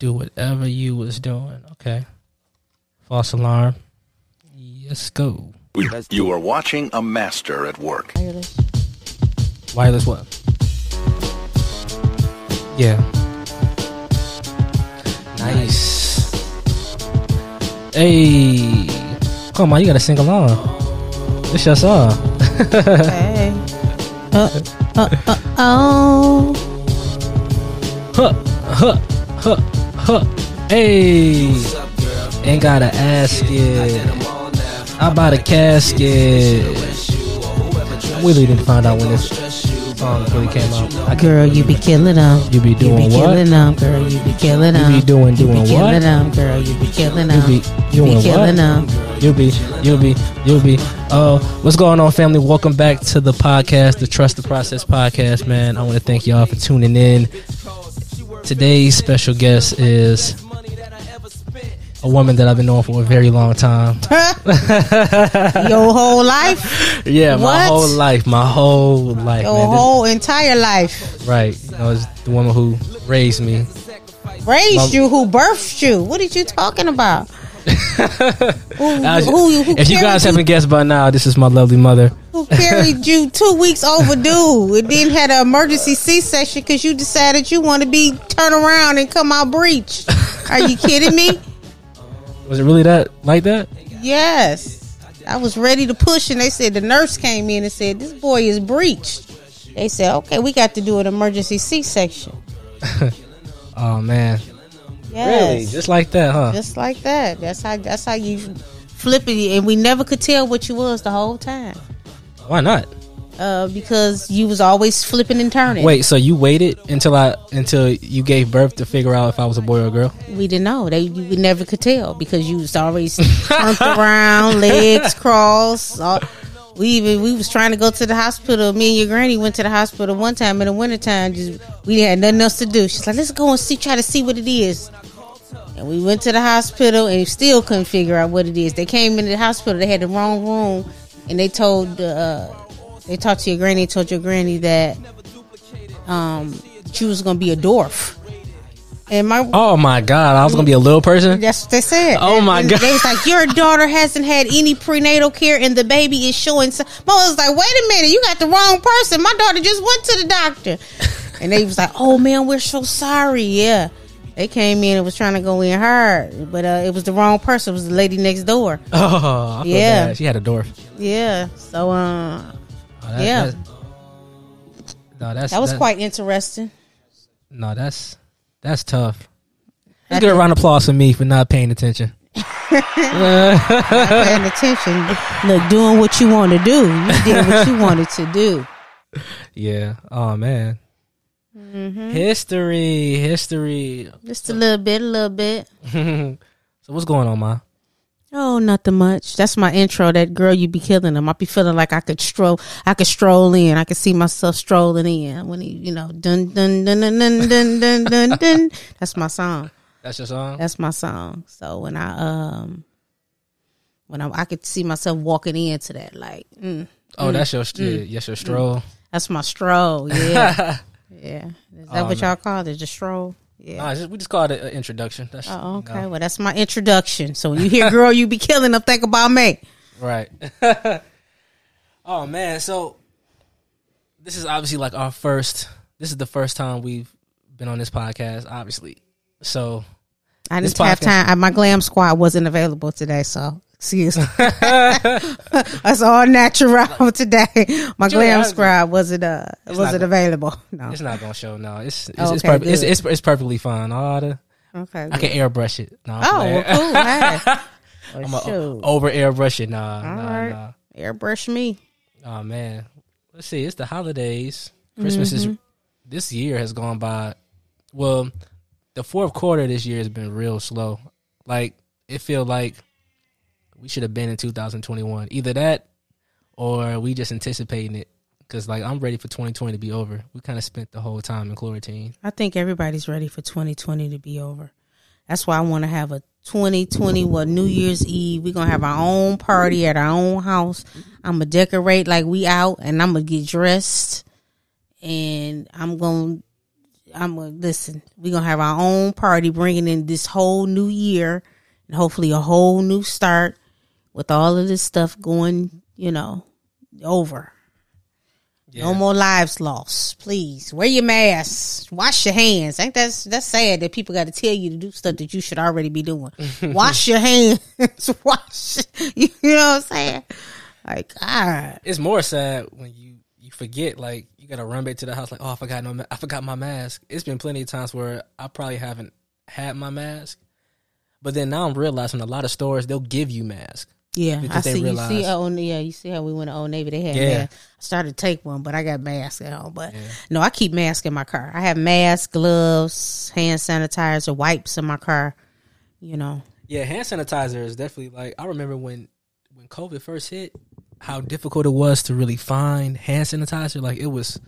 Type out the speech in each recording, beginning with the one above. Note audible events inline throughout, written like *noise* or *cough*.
do whatever you was doing. Okay. False alarm. Yes, go. You are watching a master at work. Wireless. Wireless what? Yeah. Nice. Hey. Come on, you gotta sing along. It's your song. Hey. *laughs* Uh, uh, uh, oh. Huh, huh, huh, huh. Hey. Ain't gotta ask it. I bought a casket. We really didn't find out when this song really came out. I Girl, you be killing them. You be doing you be what? killing them, girl. You be killing them. You be doing- You doing be what? killing them, girl. You be killing you them. be You be killing them. You'll be, you'll be, you'll be. Uh, what's going on, family? Welcome back to the podcast, the Trust the Process podcast, man. I want to thank y'all for tuning in. Today's special guest is a woman that I've been knowing for a very long time. *laughs* Your whole life, Yeah, my whole life, my whole life, your man. This- whole entire life. right, you know, it's the woman who raised me. Raised Mom- you, who birthed you. What are you talking about? *laughs* who, who, who if you guys haven't guessed by now, this is my lovely mother. Who carried you two weeks overdue and then had an emergency C-section because you decided you want to be turn around and come out breech. Are you kidding me? Was it really that like that? Yes. I was ready to push and they said the nurse came in and said this boy is breached. They said, okay, we got to do an emergency C-section. *laughs* Oh man, Yes. really? Just like that, huh? Just like that. That's how that's how you flip it and we never could tell what you was the whole time. Why not? Uh, because you was always flipping and turning. Wait, so you waited until I until you gave birth to figure out if I was a boy or a girl? We didn't know. They we never could tell because you was always *laughs* turned around, legs crossed. All, we even we was trying to go to the hospital. Me and your granny went to the hospital one time in the wintertime. Just we had nothing else to do. She's like, let's go and see, try to see what it is. And we went to the hospital and still couldn't figure out what it is. They came into the hospital. They had the wrong room, and they told uh, they talked to your granny. Told your granny that um she was gonna be a dwarf. And my Oh my god, I was gonna be a little person. that's what they said. Oh, my And God. They was like, your daughter hasn't had any prenatal care, and the baby is showing. Some. Mom was like, wait a minute, you got the wrong person. My daughter just went to the doctor, and they was like, oh man, we're so sorry. Yeah, they came in and was trying to go in hard, but uh, it was the wrong person. It was the lady next door. *laughs* Oh, I Yeah. She had a dwarf. Yeah, so uh, Oh, that- Yeah. that- no, that's that was quite interesting. No, that's that's tough. Let's get a round of applause for me for not paying attention. *laughs* *laughs* Paying attention, look, doing what you want to do. You did what you wanted to do. Yeah. Oh man. Mm-hmm. History, history. Just a little bit, a little bit. *laughs* so what's going on, ma? Oh, nothing much. That's my intro. That girl, you be killing them. I be feeling like I could stroll. I could stroll in. I could see myself strolling in when he, you know, dun dun dun dun dun dun dun dun. dun. *laughs* That's my song. That's your song. That's my song. So when I um, when I I could see myself walking into that, like, mm, oh, that's your yeah, that's your stroll. that's my stroll. Yeah, *laughs* yeah. Is that Oh, what um, y'all call it? Just stroll. Yeah. Nah, just, we just call it an introduction. That's Oh, okay. no. Well, that's my introduction. So when you hear "girl, you be killing them," think about me. Right. *laughs* oh man, so this is obviously like our first. This is the first time we've been on this podcast, obviously. So I didn't have time. My glam squad wasn't available today, so excuse me. *laughs* That's all natural *laughs* today. My you glam squad wasn't uh wasn't gonna- available. *laughs* No. it's not gonna show. No, it's it's Oh, it's, okay, perf- it's, it's it's perfectly fine. All the Okay. I can airbrush it. No, Oh, well, cool. Hey. Well, I'm a, shoot. over airbrush it. Nah, All nah, right. nah. Airbrush me. Oh man, let's see. It's the holidays. Christmas is Mm-hmm. this year has gone by. Well, the fourth quarter this year has been real slow. Like it feel like we should have been in 2021. Either that, or we just anticipating it. Cause like I'm ready for 2020 to be over. We kind of spent the whole time in quarantine. I think everybody's ready for 2020 to be over. That's why I want to have a 2020 what New Year's Eve. We're gonna have our own party at our own house. I'm gonna decorate like we out, and I'm gonna get dressed, and I'm gonna I'm gonna listen. We're gonna have our own party, bringing in this whole new year, and hopefully a whole new start with all of this stuff going. You know, over. No more lives lost. Please wear your mask. Wash your hands. I think that's that's sad that people got to tell you to do stuff that you should already be doing. *laughs* Wash your hands. *laughs* Wash. You know what I'm saying? Like, God. It's more sad when you you forget. Like you gotta run back to the house. Like, oh, I forgot no, I forgot my mask. It's been plenty of times where I probably haven't had my mask, but then now I'm realizing a lot of stores they'll give you masks. Yeah, I see. You see, oh yeah, you see how we went to Old Navy. They had Yeah. masks. I started to take one, but I got masks at home. But no, I keep masks in my car. I have masks, gloves, hand sanitizer, wipes in my car. You know, Yeah, hand sanitizer is definitely like I remember when when COVID first hit, how difficult it was to really find hand sanitizer. Like it was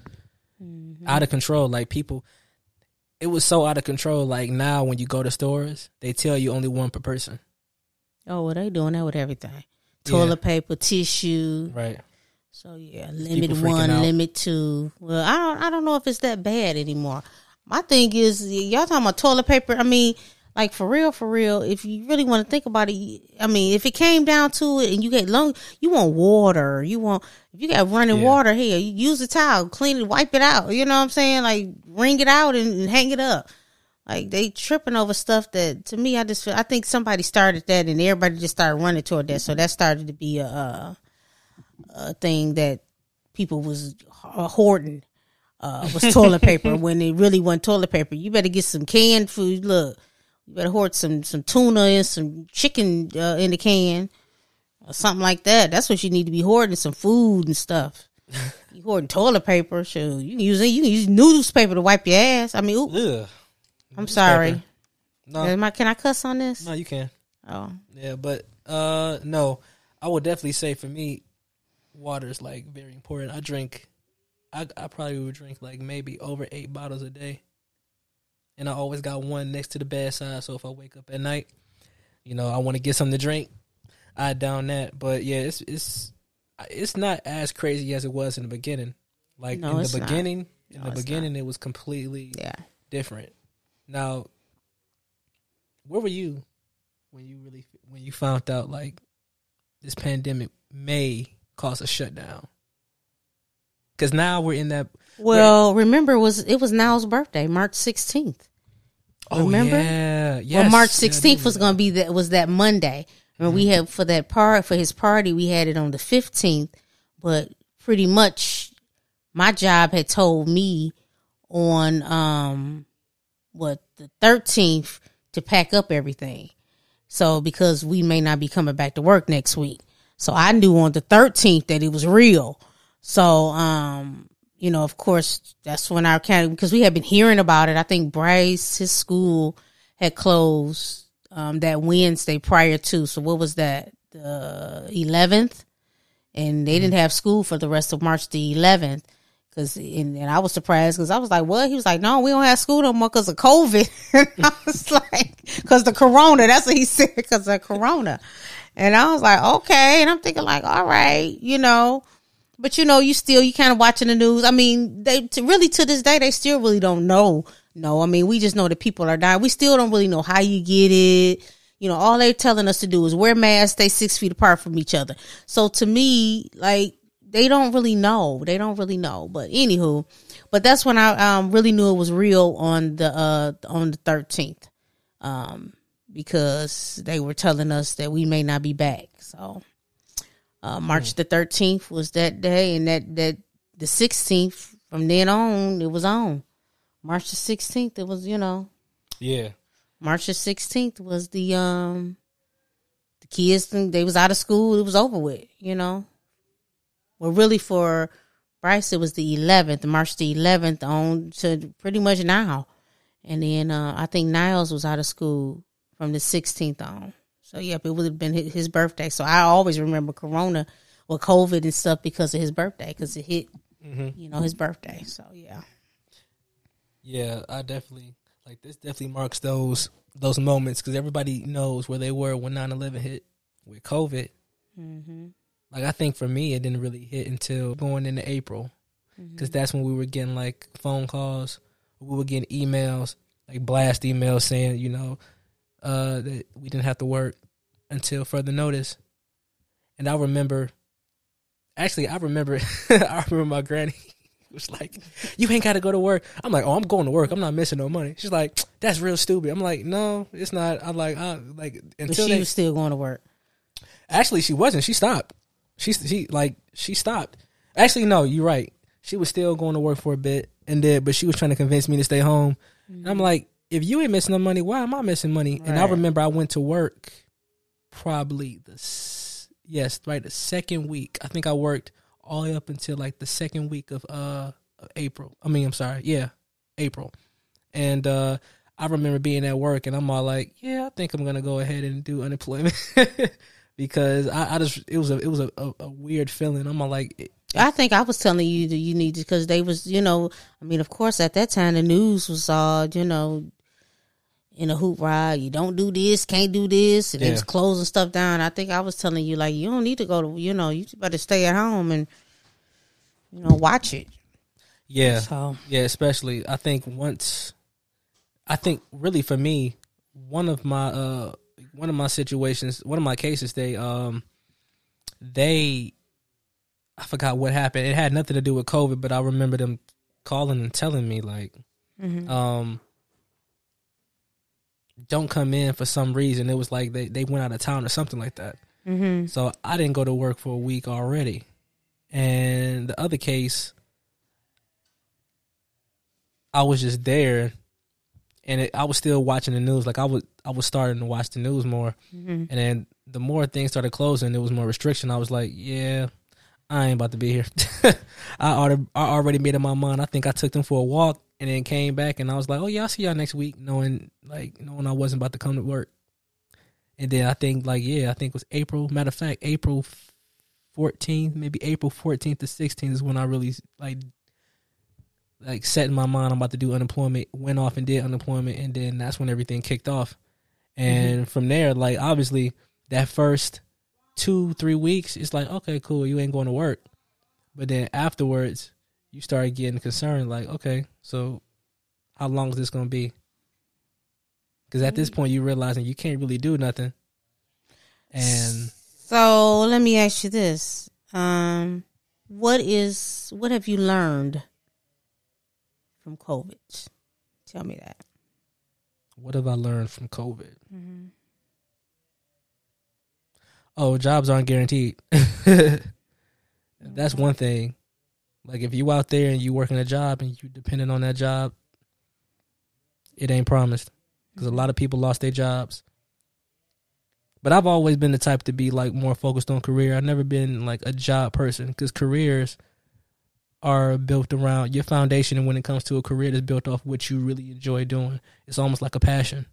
mm-hmm. out of control. Like people, it was so out of control. Like now, when you go to stores, they tell you only one per person. Oh, well, they doing that with everything: toilet paper, tissue. Right. So yeah, limit one, out. limit two. Well, I don't, I don't know if it's that bad anymore. My thing is, y'all talking about toilet paper. I mean, like for real, for real. If you really want to think about it, I mean, if it came down to it, and you get long, you want water. You want if you got running Yeah. water here, you use a towel, clean it, wipe it out. You know what I'm saying? Like wring it out and, and hang it up. Like they tripping over stuff that to me, I just feel. I think somebody started that, and everybody just started running toward that. So that started to be a. Uh, a thing that people was hoarding uh, was *laughs* toilet paper when it really wasn't toilet paper. You better get some canned food. Look, you better hoard some some tuna and some chicken uh, in the can or something like that. That's what you need to be hoarding some food and stuff. *laughs* you hoarding toilet paper, sure. you can use it. You can use newspaper to wipe your ass. I mean, ooh, Ugh. I'm sorry. No, Am I, can I cuss on this? no, you can. Oh, Yeah, but uh, no, I would definitely say for me, water is like very important. I drink, I I probably would drink like maybe over eight bottles a day, and I always got one next to the bedside. So if I wake up at night, you know, I want to get something to drink, I down that. But yeah, it's it's it's not as crazy as it was in the beginning. Like No, in it's the not. beginning, in the it's beginning, it was completely yeah. different. Now, where were you when you really when you found out like this pandemic may cause a shutdown? Because now we're in that. Well, remember, it was it was Niall's birthday, March 16th. Remember? Oh, yeah, yes. well, March Yeah, 16th was going to be that was that Monday. And we had for that part for his party, we had it on the 15th. But pretty much, my job had told me on um what the 13th to pack up everything. So because we may not be coming back to work next week, so I knew on the 13th that it was real. So um you know, of course, that's when our county because we had been hearing about it. I think Bryce, his school, had closed um, that Wednesday prior to. So what was that? The eleventh, and they didn't have school for the rest of March the eleventh. Cause and, and I was surprised because I was like, "What?" He was like, "No, we don't have school no more because of COVID." *laughs* I was *laughs* like, "Cause the corona." That's what he *laughs* said. Cause of corona. And I was like, "Okay." And I'm thinking like, "All right, you know." But you know, you still you kind of watching the news. I mean, they to really to this day they still really don't know. No, I mean we just know that people are dying. We still don't really know how you get it. You know, all they're telling us to do is wear masks, stay six feet apart from each other. So to me, like they don't really know. They don't really know. But anywho, but that's when I um, really knew it was real on the uh on the thirteenth, um because they were telling us that we may not be back. So uh, March the thirteenth was that day, and that that the sixteenth from then on it was on. March the sixteenth, it was you know Yeah, March the sixteenth was the um the kids they was out of school. It was over with, you know. Well, really for Bryce, it was the eleventh, March the eleventh on to pretty much now, and then uh, I think Niles was out of school from the sixteenth on. So yep, it would have been his birthday. So I always remember Corona or COVID and stuff because of his birthday because it hit, you know, his birthday. So yeah. yeah. I definitely like this. Definitely marks those those moments because everybody knows where they were when 9-11 hit with COVID. Like I think for me, it didn't really hit until going into April, because that's when we were getting like phone calls we were getting emails, like blast emails saying, you know, uh, that we didn't have to work until further notice. And I remember, actually, I remember, *laughs* I remember my granny *laughs* was like, "You ain't got to go to work." I'm like, "Oh, I'm going to work. I'm not missing no money." She's like, "That's real stupid." I'm like, "No, it's not." I'm like, I, like But until she they, was still going to work. Actually, she wasn't. She stopped. She she like she stopped. Actually, no, you're right. She was still going to work for a bit, and did, but she was trying to convince me to stay home. And I'm like, if you ain't missing no money, why am I missing money? And I remember I went to work probably the yes right the second week. I think I worked all the way up until like the second week of uh of April. I mean, I'm sorry, yeah, April. And uh I remember being at work, and I'm all like, yeah, I think I'm gonna go ahead and do unemployment. *laughs* because I, I just it was a it was a, a, a weird feeling. I'm like, I think I was telling you that you needed because they was, you know, I mean, of course, at that time the news was all, you know, in a hoop ride. You don't do this, can't do this, and Yeah. was closing stuff down. I think I was telling you like you don't need to go to, you know, you better stay at home and, you know, watch it. yeah, So yeah. Especially, I think once, I think really for me, one of my uh one of my situations, one of my cases, they um they, I forgot what happened. It had nothing to do with COVID, but I remember them calling and telling me like, um. Don't come in for some reason. It was like they, they went out of town or something like that. mm-hmm. So I didn't go to work for a week already. And the other case, I was just there, and it, I was still watching the news. Like I was, I was starting to watch the news more. Mm-hmm. And then the more things started closing, there was more restriction. I was like, yeah, I ain't about to be here. *laughs* I already, I already made up my mind. I think I took them for a walk and then came back, and I was like, oh yeah, I'll see y'all next week, knowing like knowing I wasn't about to come to work. And then I think like yeah, I think it was April. Matter of fact, April fourteenth, maybe April fourteenth to sixteenth is when I really like like set in my mind I'm about to do unemployment. Went off and did unemployment, and then that's when everything kicked off. And from there, like obviously that first two three weeks, it's like okay, cool, you ain't going to work. But then afterwards, you start getting concerned, like okay, so how long is this gonna be? Because at this point, you realizing you can't really do nothing. And So let me ask you this: um, What is what have you learned from COVID? Tell me that. what have I learned from COVID? Mm-hmm. Oh, jobs aren't guaranteed. *laughs* That's one thing. Like if you out there and you working a job and you depending on that job, it ain't promised because a mm-hmm. lot of people lost their jobs. But I've always been the type to be like more focused on career. I've never been like a job person because careers are built around your foundation, and when it comes to a career, that's built off what you really enjoy doing. It's almost like a passion.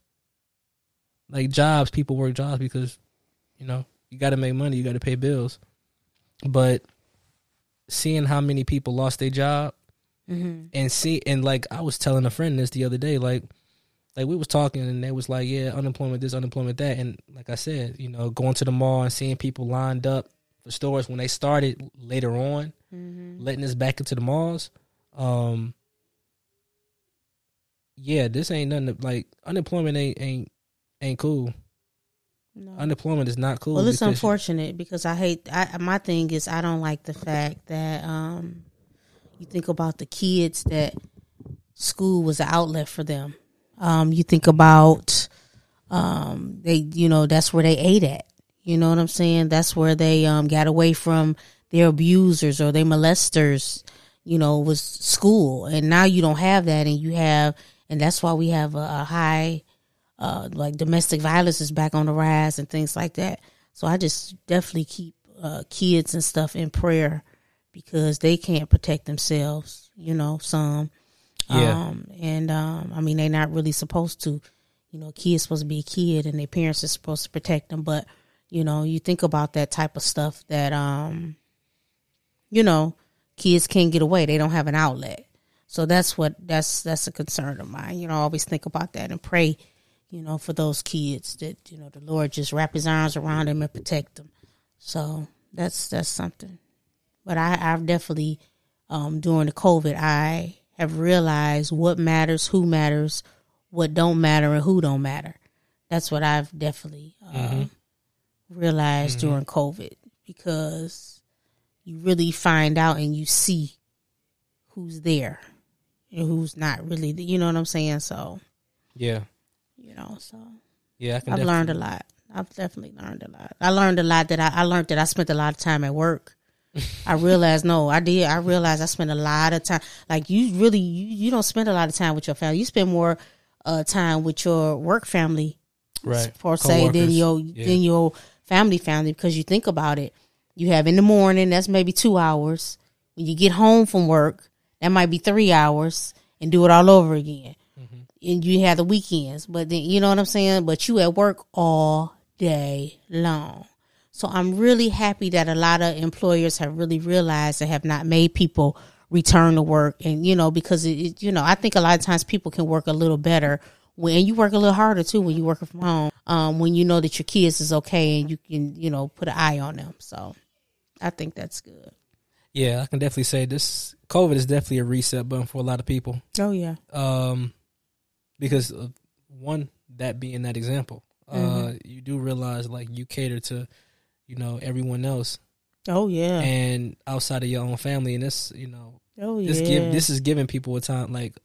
Like jobs, people work jobs because you know you got to make money, you got to pay bills. But seeing how many people lost their job Mm-hmm. and see and like I was telling a friend this the other day, like like we was talking and they was like, yeah, unemployment this, unemployment that, and like I said, you know, going to the mall and seeing people lined up for stores when they started later on, Mm-hmm. letting us back into the malls. Um, yeah, this ain't nothing. To, like unemployment ain't ain't ain't cool. No. Unemployment is not cool. Well, it's because- unfortunate because I hate. I, my thing is, I don't like the fact that um, you think about the kids that school was an outlet for them. Um, you think about um, they, you know, that's where they ate at. You know what I'm saying? That's where they um, got away from their abusers or their molesters. You know, was school, and now you don't have that, and you have, and that's why we have a, a high uh, like domestic violence is back on the rise and things like that. So I just definitely keep uh, kids and stuff in prayer because they can't protect themselves. You know, some. Yeah. Um, and um, I mean, they're not really supposed to. You know, kids supposed to be a kid, and their parents are supposed to protect them. But you know, you think about that type of stuff that um, you know, kids can't get away. They don't have an outlet. So that's what that's that's a concern of mine. You know, I always think about that and pray, you know, for those kids that you know the Lord just wrap His arms around them and protect them. So that's that's something. But I I've definitely um, during the COVID I have realized what matters, who matters, what don't matter, and who don't matter. That's what I've definitely uh, realized during COVID because you really find out and you see who's there and who's not really. You know what I'm saying? So Yeah. you know, so Yeah, I can I've definitely- learned a lot. I've definitely learned a lot. I learned a lot that I, I learned that I spent a lot of time at work. I *laughs* realized no, I did. I realized I spent a lot of time. Like you really, you, you don't spend a lot of time with your family. You spend more uh, time with your work family, right. per se, than your Yeah. than your family family because you think about it. You have in the morning, that's maybe two hours. When you get home from work, that might be three hours, and do it all over again. Mm-hmm. And you have the weekends, but then you know what I'm saying. But you at work all day long. So I'm really happy that a lot of employers have really realized and have not made people return to work. And, you know, because it- you know, I think a lot of times people can work a little better when you work a little harder too when you working from home. Um, when you know that your kids is okay and you can, you know, put an eye on them. So I think that's good. Yeah, I can definitely say this COVID is definitely a reset button for a lot of people. Oh yeah. Um, because of one that being that example, uh, Mm-hmm. you do realize like you cater to, you know, everyone else Oh yeah. and outside of your own family, and this, you know, oh yeah. this give this is giving people a time like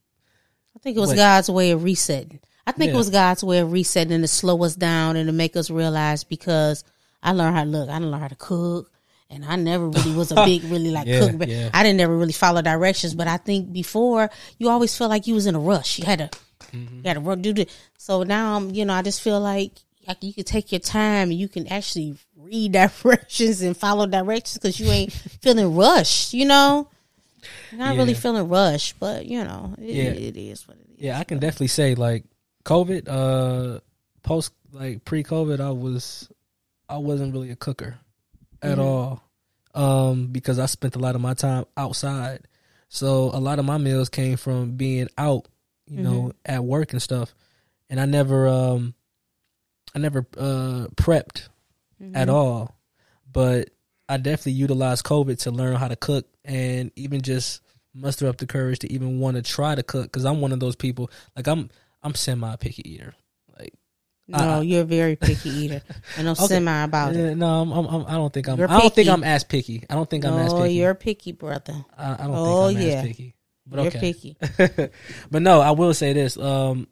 think it was What? God's way of resetting. I think Yeah. it was God's way of resetting and to slow us down and to make us realize because I learned how to look. I didn't learn how to cook. And I never really was a big, really like *laughs* Yeah, cook. But yeah. I didn't ever really follow directions. But I think before you always felt like you was in a rush. You had to, Mm-hmm. you had to run, do this. So now I'm, you know, I just feel like like you can take your time and you can actually read *laughs* directions and follow directions because you ain't *laughs* feeling rushed. You know, Not really feeling rushed, but you know, it, Yeah. it is what it is. Yeah, I can definitely say like COVID, uh post like pre COVID I was I wasn't really a cooker at all. Um because I spent a lot of my time outside. So a lot of my meals came from being out, you know, at work and stuff. And I never um I never uh prepped at all. But I definitely utilized COVID to learn how to cook and even just muster up the courage to even want to try to cook because I'm one of those people. Like I'm, I'm semi picky eater. Like No, I- I- you're a very picky *laughs* eater. And no Okay. semi about it. no, I'm, I'm, I'm- don't think I'm. You're I don't think. I'm as picky. I don't think I'm as Oh, picky. you're picky, brother. I, I don't Oh, think I'm yeah. as picky. But You're okay. picky. *laughs* but no, I will say this. Um,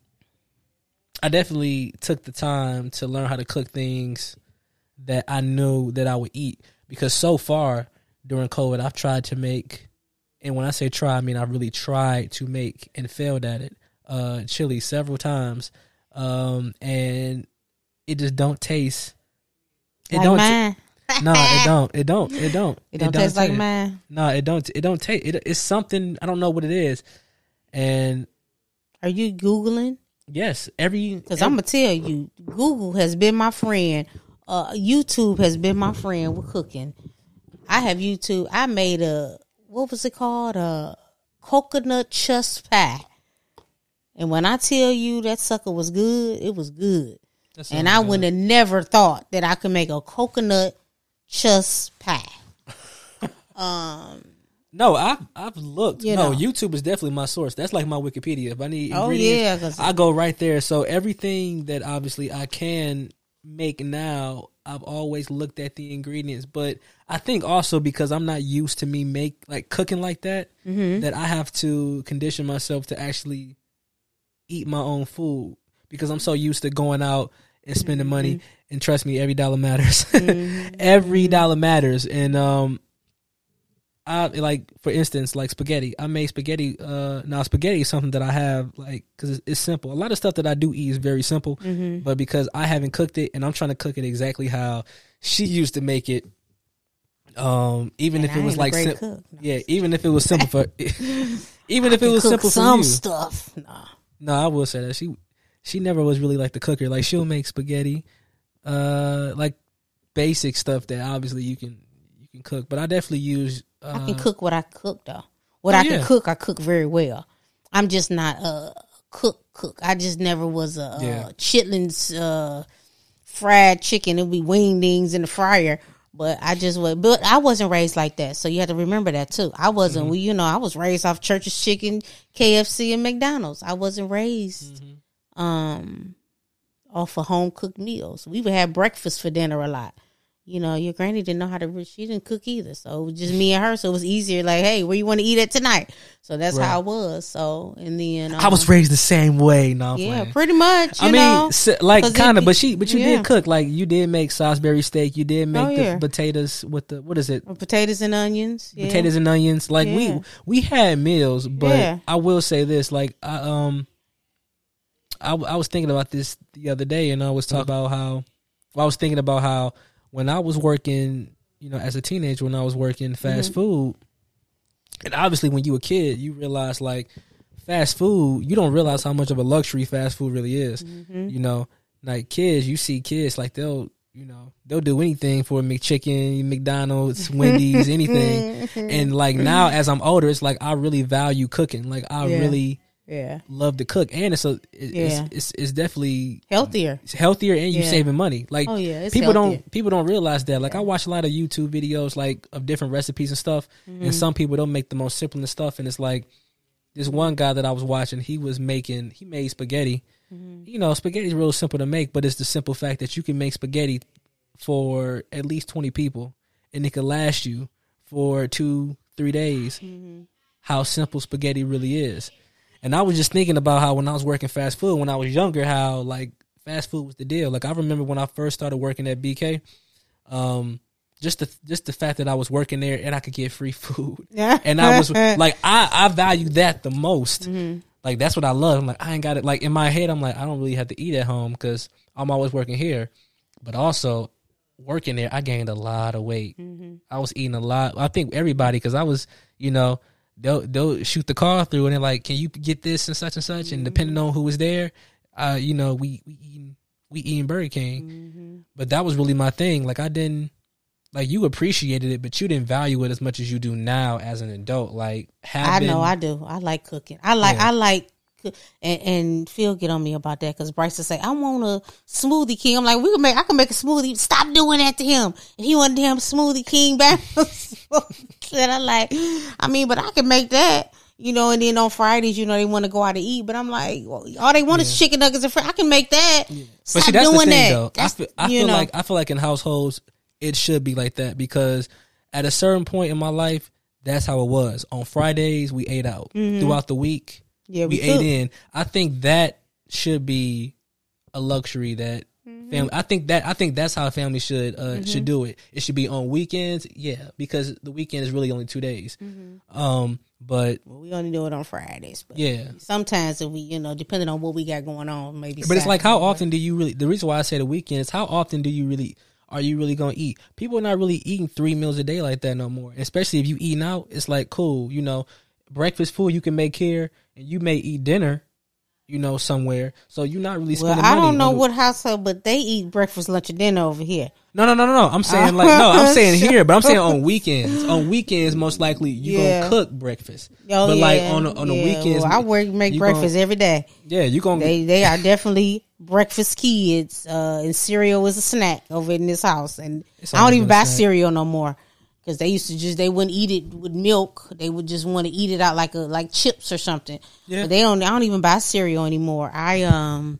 I definitely took the time to learn how to cook things that I knew that I would eat because so far during COVID, I've tried to make, and when I say try, I mean I really tried to make and failed at it. Uh, chili several times, um, and it just don't taste. It like don't. mine. *laughs* no, it don't. It don't. It *laughs* don't. It don't taste like taste- mine. No, it don't. It don't taste. It, it's something I don't know what it is, and Are you Googling? Yes, every Because I'm going to tell you, Google has been my friend. Uh, YouTube has been my friend with cooking. I have YouTube. I made a, what was it called? A coconut chess pie. And when I tell you that sucker was good, it was good. And I good. would have never thought that I could make a coconut chess pie. um *laughs* no, I've I've looked. You no, know. YouTube is definitely my source. That's like my Wikipedia. If I need Oh, yeah, I go right there. So everything that obviously I can make now, I've always looked at the ingredients. But I think also because I'm not used to me make like cooking like that, Mm-hmm. that I have to condition myself to actually eat my own food because I'm so used to going out and spending money. Mm-hmm. And trust me, every dollar matters. *laughs* every dollar matters. And um, I like for instance, like spaghetti. I made spaghetti. Uh, now spaghetti is something that I have like because it's, it's simple. A lot of stuff that I do eat is very simple, Mm-hmm. but because I haven't cooked it and I'm trying to cook it exactly how she used to make it. Um, even And if I it was like sim-. No. yeah, even if it was simple for, *laughs* *laughs* even if it was simple for some stuff. Nah. No, I will say that she she never was really like the cooker. Like she'll make spaghetti, uh, like basic stuff that obviously you can you can cook. But I definitely use. Uh, I can cook what I cook though. What Oh, I yeah. can cook, I cook very well. I'm just not a cook cook. I just never was a Yeah. uh, chitlins uh, fried chicken. It'll be wingdings in the fryer. But I just was, but I wasn't raised like that. So you have to remember that too. I wasn't. We, you know, I was raised off Church's Chicken, KFC, and McDonald's. I wasn't raised um off of home cooked meals. We would have breakfast for dinner a lot. You know, your granny didn't know how to. She didn't cook either, so it was just me and her. So it was easier. Like, hey, where you want to eat at tonight? So that's Right. how it was. So and then I was um, raised the same way. No, I'm yeah, playing. pretty much. You I mean, know, s- like 'Cause it kind of, but she, but you yeah. did cook. Like you did make Salisbury steak. You did make Oh, the yeah. potatoes with the what is it? potatoes and onions. Yeah. Potatoes and onions. Like we we had meals, but. I will say this: like I um, I, I was thinking about this the other day, and I was talking about how well, I was thinking about how when I was working, you know, as a teenager, when I was working fast Mm-hmm. food, and obviously when you were a kid, you realize like fast food, you don't realize how much of a luxury fast food really is. Mm-hmm. You know, like kids, you see kids like they'll, you know, they'll do anything for a McChicken, McDonald's, *laughs* Wendy's, anything. *laughs* And like now, as I'm older, it's like I really value cooking. Like I Yeah. really yeah, love to cook, and it's a, it, Yeah. it's, it's it's definitely healthier. it's healthier, and you Yeah. saving money. Like Oh, yeah, people healthier. don't people don't realize that. Like I watch a lot of YouTube videos like of different recipes and stuff, Mm-hmm. and some people don't make the most simplest stuff, and it's like this one guy that I was watching, he was making he made spaghetti. Mm-hmm. You know, spaghetti's real simple to make, but it's the simple fact that you can make spaghetti for at least twenty people, and it can last you for two three days. Mm-hmm. How simple spaghetti really is. And I was just thinking about how when I was working fast food when I was younger, how like fast food was the deal. Like I remember when I first started working at BK, um, just the just the fact that I was working there and I could get free *laughs* food, Yeah. and I was *laughs* like, I I value that the most. Mm-hmm. Like that's what I love. I'm like I ain't got it. Like in my head, I'm like I don't really have to eat at home because I'm always working here, but also working there, I gained a lot of weight. Mm-hmm. I was eating a lot. I think everybody because I was, you know, they'll they'll shoot the car through and they're like, "Can you get this and such and such?" And depending on who was there, uh, you know, we we eating we eating Burger King. Mm-hmm. But that was really my thing. Like I didn't like you appreciated it, but you didn't value it as much as you do now as an adult. Like I know I do. I like cooking. I like Yeah. I like and and Phil get on me about that because Bryce will say I want a smoothie king. I'm like we can make I can make a smoothie. Stop doing that to him. And he want a damn smoothie king *laughs* back. And I like I mean, but I can make that. You know, and then on Fridays, you know, they want to go out to eat, but I'm like, well, all they want is chicken nuggets and fries. I can make that. But Stop see, that's doing the thing, that. though. I feel, I feel know. like I feel like in households it should be like that because at a certain point in my life, that's how it was. On Fridays, we ate out. Throughout the week, Mm-hmm. Yeah, we, we ate in. I think that should be a luxury that Mm-hmm. Family. I think that I think that's how a family should uh, should do it. It should be on weekends, yeah, because the weekend is really only two days. Mm-hmm. Um, but Well, we only do it on Fridays, but yeah, sometimes if we, you know, depending on what we got going on, maybe. But it's like how Saturday. often do you really? The reason why I say the weekend is how often do you really? Are you really gonna eat? People are not really eating three meals a day like that no more. Especially if you eating out, it's like cool. You know, breakfast food you can make here, and you may eat dinner, you know, somewhere. So you're not really spending. Well. I don't know what household, but they eat breakfast, lunch, and dinner over here. No, no, no, no, no. I'm saying like no. I'm saying *laughs* here, but I'm saying on weekends. On weekends, most likely you Yeah. gonna cook breakfast. Oh, but like on the, on the weekends, well, I work make breakfast Gonna, every day. yeah, you gonna They they are definitely breakfast kids. Uh, and cereal is a snack over in this house, and I don't even buy snack. cereal no more because they used to just they wouldn't eat it with milk. They would just want to eat it out like a like chips or something. Yeah. But they don't. I don't even buy cereal anymore. I um,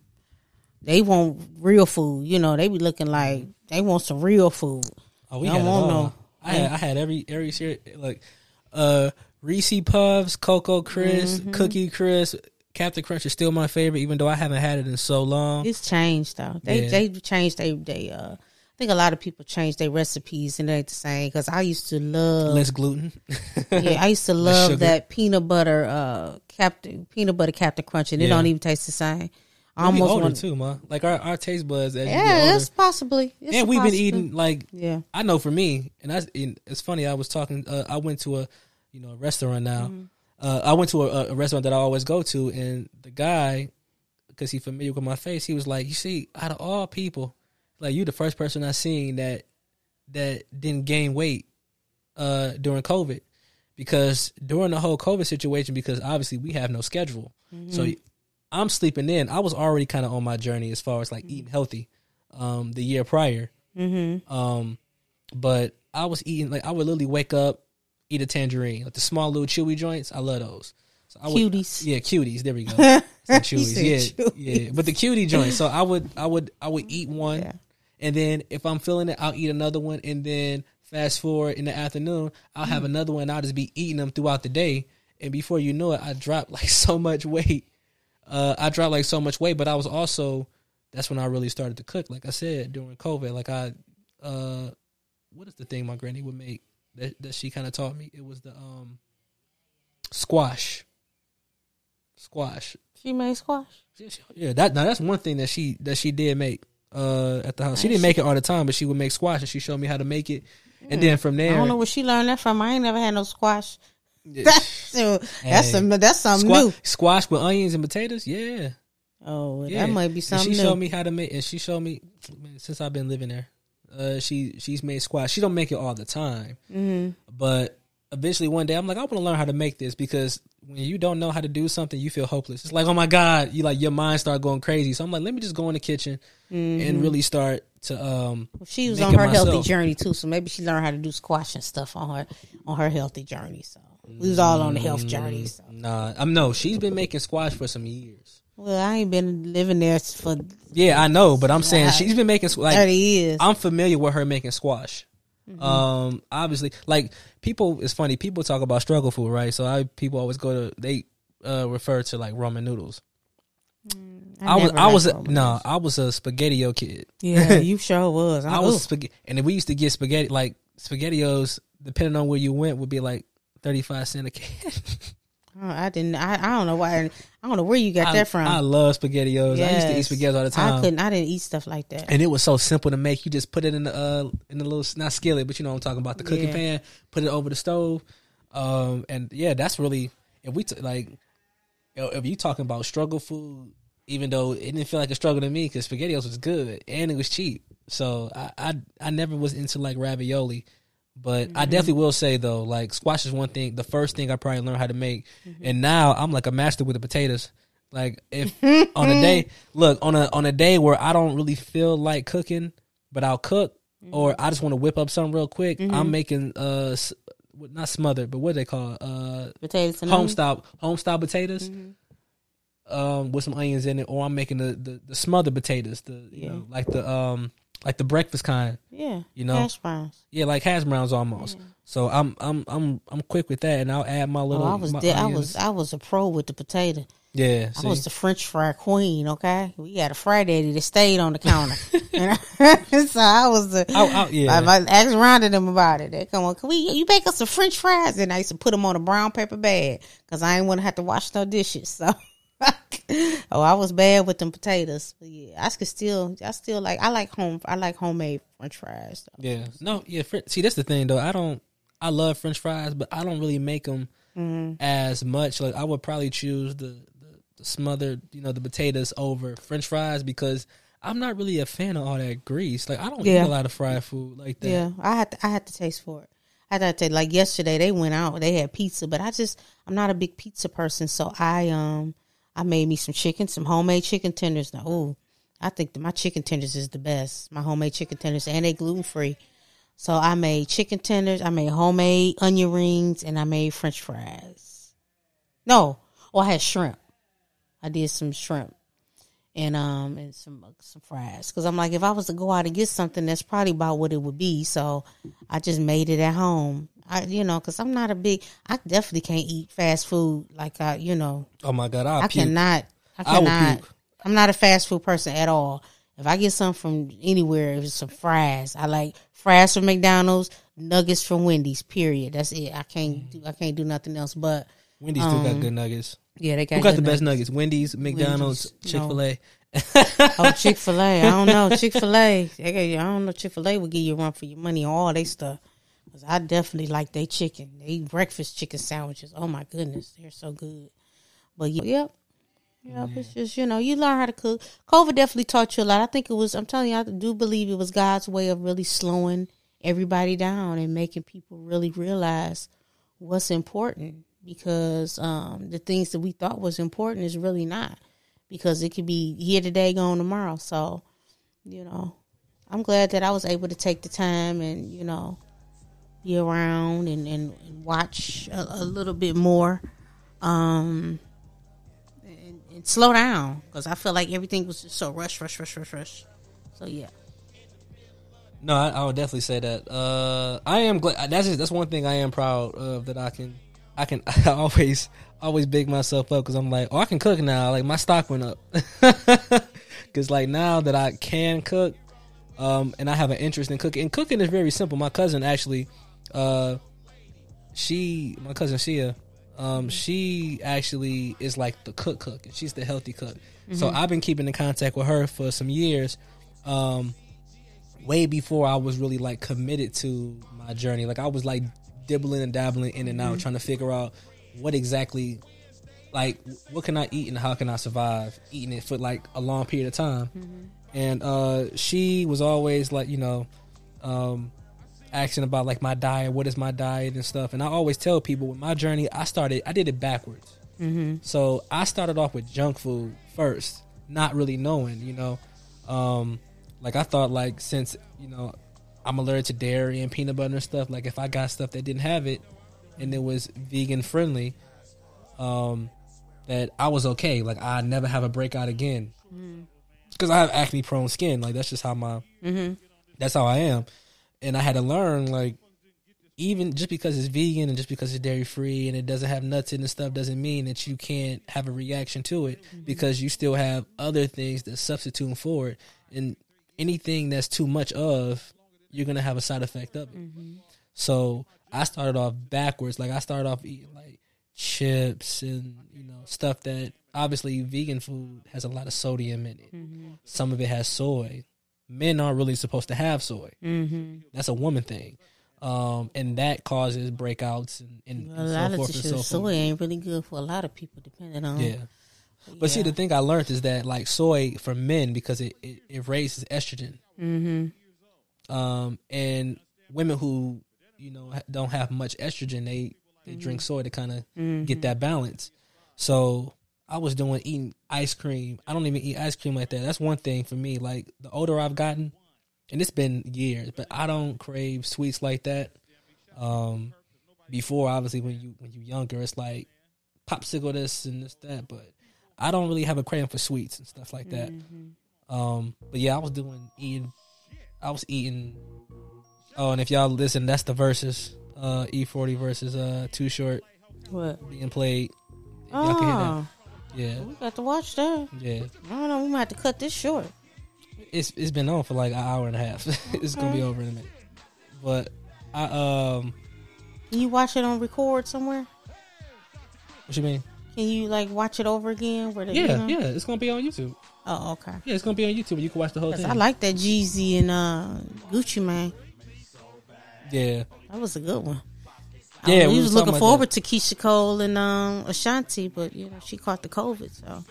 they want real food. You know, they be looking like they want some real food. Oh, we Don't had want no- I had I had every every cereal like uh Reese Puffs, Cocoa Crisp, Mm-hmm. Cookie Crisp, Captain Crunch is still my favorite, even though I haven't had it in so long. It's changed though. They Yeah. they changed they they uh. I think a lot of people change their recipes and they ain't the same. Because I used to love Less gluten. *laughs* yeah, I used to love that peanut butter uh Captain peanut butter Captain Crunch, and it Yeah. don't even taste the same. I we almost older too, man. Like our, our taste buds as you Yeah, get older. it's possibly. It's and we've been eating like Yeah. I know for me, and I and it's funny. I was talking. Uh, I went to a you know a restaurant now. Mm-hmm. Uh, I went to a, a restaurant that I always go to, and the guy, because he's familiar with my face, he was like, "You see, out of all people, like you, the first person I seen that that didn't gain weight uh, during COVID, because during the whole COVID situation, because obviously we have no schedule, so I'm sleeping in. I was already kind of on my journey as far as like eating healthy, um, the year prior." Mm-hmm. Um, but I was eating like I would literally wake up, eat a tangerine, like the small little chewy joints. I love those. So I would, Cuties. yeah, cuties. There we go. *laughs* Chewies, yeah, chewies. yeah. But the cutie joint. So I would, I would, I would eat one, Yeah. And then if I'm feeling it, I'll eat another one, and then fast forward in the afternoon, I'll Mm. have another one. I'll just be eating them throughout the day, and before you know it, I dropped like *laughs* so much weight. Uh, I dropped like so much weight, but I was also that's when I really started to cook. Like I said during COVID, like I, uh, what is the thing my granny would make that that she kind of taught me? It was the um, squash. Squash. She made squash. Yeah, Yeah, that now that's one thing that she that she did make uh at the house. She didn't make it all the time, but she would make squash and she showed me how to make it. And then from there, I don't know where she learned that from. I ain't never had no squash. Yeah. *laughs* That's that's some that's something squash, new. squash with onions and potatoes. Yeah, Oh, yeah. that might be And something she new. showed me how to make, and she showed me man, since I've been living there. Uh, she she's made squash. She don't make it all the time, hmm but eventually one day I'm like I want to learn how to make this because when you don't know how to do something, you feel hopeless. It's like oh my god, you like your mind start going crazy. So I'm like, let me just go in the kitchen and really start to um She was on her healthy journey too, so maybe she learned how to do squash and stuff on her on her healthy journey. So we was all on the health journey. So. Nah, I'm no. She's been making squash for some years. Well, I ain't been living there for Yeah, I know, but I'm saying she's been making like thirty years. I'm familiar with her making squash. Mm-hmm. Um, obviously, like people, it's funny. People talk about struggle food, right? So I people always go to they uh refer to like ramen noodles. I, was I was a, no. I was a spaghettio kid. Yeah, *laughs* you sure was. I was spaghetti, and we used to get spaghetti like spaghettios. Depending on where you went, would be like thirty five cent a can. *laughs* Oh, I didn't. I, I don't know why. I don't know where you got I, that from. I love spaghettios. I used to eat Yes. spaghettios all the time. I couldn't. I didn't eat stuff like that. and it was so simple to make. You just put it in the uh in the little not skillet, but you know what I'm talking about the cooking Yeah. pan. Put it over the stove, um, and yeah, that's really if we t- like if you talking about struggle food, even though it didn't feel like a struggle to me because spaghettios was good and it was cheap. So I I, I never was into like ravioli. But I definitely will say though, like squash is one thing. The first thing I probably learned how to make, and now I'm like a master with the potatoes. Like if *laughs* on a day, look on a on a day where I don't really feel like cooking, but I'll cook, or I just want to whip up something real quick. I'm making uh not smothered, but what they call uh Potatoes home style home style potatoes. Um, with some onions in it, or I'm making the the, the smothered potatoes, the you Yeah. know like the um like the breakfast kind. Yeah, You know? hash browns. Yeah, like hash browns almost. So I'm I'm I'm I'm quick with that, and I'll add my Oh, little. I was my there. I was I was a pro with the potato. yeah. I was the French fry queen. Okay, we had a fry daddy that stayed on the counter, *laughs* and *laughs* so I was the. I- I- yeah. I, I asked Rhonda them about it. They come on, can we? You make us some French fries, and I used to put them on a brown paper bag because I ain't want to have to wash no dishes. So, *laughs* *laughs* oh, I was bad with them potatoes. But yeah, I could still, I still like. I like home. I like homemade French fries. though. Yeah. No. Yeah. Fr- see, that's the thing though. I don't. I love French fries, but I don't really make them Mm-hmm. as much. Like I would probably choose the, the the smothered, you know, the potatoes over French fries because I'm not really a fan of all that grease. Like I don't Yeah. eat a lot of fried food like that. Yeah, I had to, I had to taste for it. I had to like yesterday they went out, they had pizza, but I just I'm not a big pizza person, so I um I made me some chicken, some homemade chicken tenders. Now, ooh, I think that my chicken tenders is the best. My homemade chicken tenders and they gluten free. So I made chicken tenders, I made homemade onion rings, and I made French fries. No, oh I had shrimp. I did some shrimp and um and some some fries. Because I'm like if I was to go out and get something that's probably about what it would be. So I just made it at home. I you know because I'm not a big I definitely can't eat fast food like I you know. Oh my god, I'll I puke. cannot I I cannot. puke. I'm not a fast food person at all. If I get something from anywhere it's some fries I like fries from McDonald's nuggets from Wendy's period. That's it. I can't do I can't do nothing else but Wendy's still got um, good nuggets. yeah they got Who got good the best nuggets? Wendy's, McDonald's, Chick Fil A. Oh, *laughs* Chick Fil A. I don't know Chick Fil A. I don't know Chick Fil A will give you a run for your money on all they stuff. 'Cause I definitely like they chicken. They breakfast chicken sandwiches. Oh my goodness, they're so good. But yeah, yep, yep. It's just you know you learn how to cook. COVID definitely taught you a lot. I think it was. I'm telling you, I do believe it was God's way of really slowing everybody down and making people really realize what's important because um, the things that we thought was important is really not because it could be here today, gone tomorrow. So, you know, I'm glad that I was able to take the time and you know be around and and, and watch a, a little bit more, um, and, and slow down because I feel like everything was just so rush, rush, rush, rush, rush. So yeah. No, I, I would definitely say that. Uh, I am glad. That's just, that's one thing I am proud of that I can. I can *laughs* I always always big myself up because I'm like, oh, I can cook now. Like my stock went up *laughs* because like now that I can cook, um, and I have an interest in cooking. And cooking is very simple. My cousin actually, uh, she, my cousin Shia, um, she actually is like the cook cook, and she's the healthy cook. So I've been keeping in contact with her for some years. Um, way before I was really like committed to my journey. Like I was like dibbling and dabbling in and out, trying to figure out what exactly, like, what can I eat and how can I survive eating it for like a long period of time. And uh, she was always like, you know, um, asking about like my diet, what is my diet and stuff. And I always tell people with my journey, I started, I did it backwards. So I started off with junk food first, not really knowing, you know. Um, like I thought, like since you know I'm allergic to dairy and peanut butter and stuff, like if I got stuff that didn't have it and it was vegan friendly, um, that I was okay. Like I never have a breakout again. Mm-hmm. Because I have acne prone skin. Like that's just how my mm-hmm. that's how I am, and I had to learn like even just because it's vegan and just because it's dairy free and it doesn't have nuts in and stuff doesn't mean that you can't have a reaction to it mm-hmm. because you still have other things that substitute for it. And anything that's too much of you're gonna have a side effect of it so i started off backwards like i started off eating like chips and you know stuff that obviously vegan food has a lot of sodium in it some of it has soy men aren't really supposed to have soy Mm-hmm. that's a woman thing um, and that causes breakouts and, and, A and lot so of forth the and shit, so soy forth. ain't really good for a lot of people, depending on. Yeah. But see, the thing I learned is that like soy for men because it, it, it raises estrogen. Mm-hmm. Um, and women who you know don't have much estrogen, they they drink soy to kind of get that balance. So I was doing eating ice cream. I don't even eat ice cream like that. That's one thing for me. Like the older I've gotten, and it's been years, but I don't crave sweets like that. Um, before obviously when you when you younger, it's like popsicle this and this that, but I don't really have a craving for sweets and stuff like that. Um, but yeah, I was doing eating. I was eating. Oh, and if y'all listen, that's the Verzuz. Uh, E forty versus uh, Too Short What? being played. If y'all can hear that. Oh, Yeah, we got to watch that. yeah. I don't know. We might have to cut this short. It's it's been on for like an hour and a half. *laughs* it's gonna be over in a minute. But I um, Can you watch it on record somewhere? what you mean? Can you like watch it over again? Where the, you Yeah, know? yeah. It's gonna be on YouTube. Oh, okay. Yeah, it's gonna be on YouTube. You can watch the whole thing. I like that Jeezy and uh, Gucci Mane. yeah, That was a good one. Yeah, we was, was looking forward to Keyshia Cole and um, Ashanti, but you know she caught the COVID. So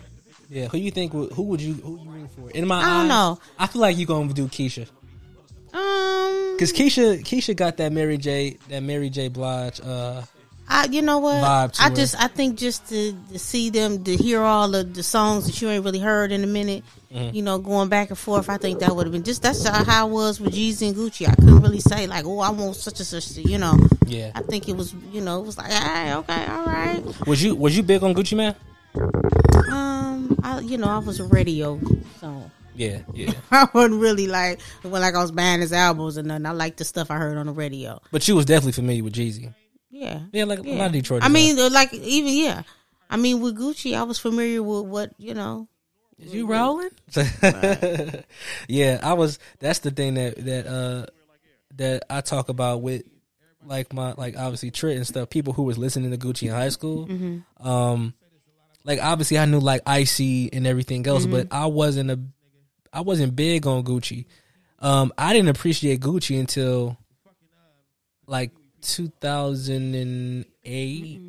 yeah. Who you think? would- Who would you? Who you root for? In my I don't eyes, know. I feel like you gonna do Keyshia. um, Cause Keyshia, Keyshia got that Mary J, that Mary J. Blige. Uh, I you know what? I her. just I think just to, to see them to hear all of the songs that you ain't really heard in a minute, Mm-hmm. you know, going back and forth. I think that would have been just that's how I was with Jeezy and Gucci. I couldn't really say like, oh, I want such and such. To, you know, yeah. I think it was you know it was like, hey, okay, all right. Was you was you big on Gucci Mane? Um, I you know I was a radio, so Yeah, yeah. *laughs* I wasn't really like when like I was buying his albums and nothing. I liked the stuff I heard on the radio. but you was definitely familiar with Jeezy. Yeah, Yeah, like a lot of Detroit. I mean, like even yeah. I mean, with Gucci, I was familiar with what you know. is you rolling? *laughs* yeah, I was. That's the thing that that uh that I talk about with like my like obviously Trit and stuff. People who was listening to Gucci in high school. Um, like obviously I knew like Icy and everything else, but I wasn't a I wasn't big on Gucci. Um, I didn't appreciate Gucci until like 2008,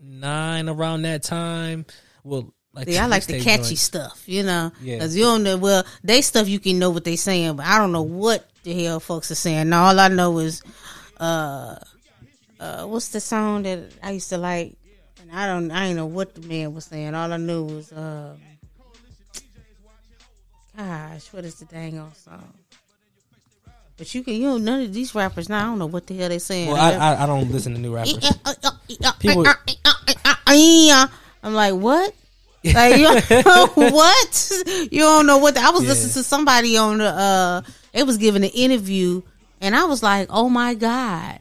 nine around that time. Well, like See, I like the catchy joints. stuff, you know. Yeah. Cause you don't know. Well, they stuff you can know what they saying, but I don't know what the hell folks are saying. Now, all I know is, uh, uh, what's the song that I used to like? And I don't, I ain't know what the man was saying. All I knew was, uh, gosh, what is the dang old song? But you can, you know, none of these rappers now. I don't know what the hell they saying. Well, I, I I don't listen to new rappers. People- I'm like, what? Like, you *laughs* what? You don't know what? The, I was Yeah. listening to somebody on the. uh It was giving an interview, and I was like, oh my god,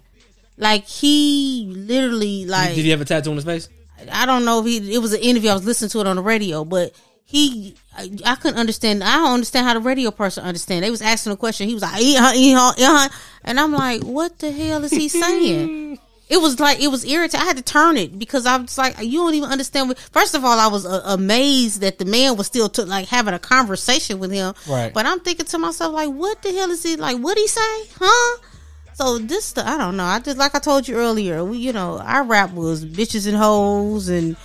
like he literally like. Did he have a tattoo on his face? I don't know if he. It was an interview. I was listening to it on the radio, but he. I, I couldn't understand. I don't understand how the radio person understand. They was asking a question. He was like, "Eh, huh, eh, huh, eh, huh," and I'm like, "What the hell is he saying?" *laughs* it was like it was irritating. I had to turn it because I was like, "You don't even understand." What, first of all, I was uh, amazed that the man was still took like having a conversation with him. Right. But I'm thinking to myself, like, "What the hell is he like? What he say? Huh?" So this, I don't know. I just like I told you earlier. We, you know, our rap was bitches and hoes and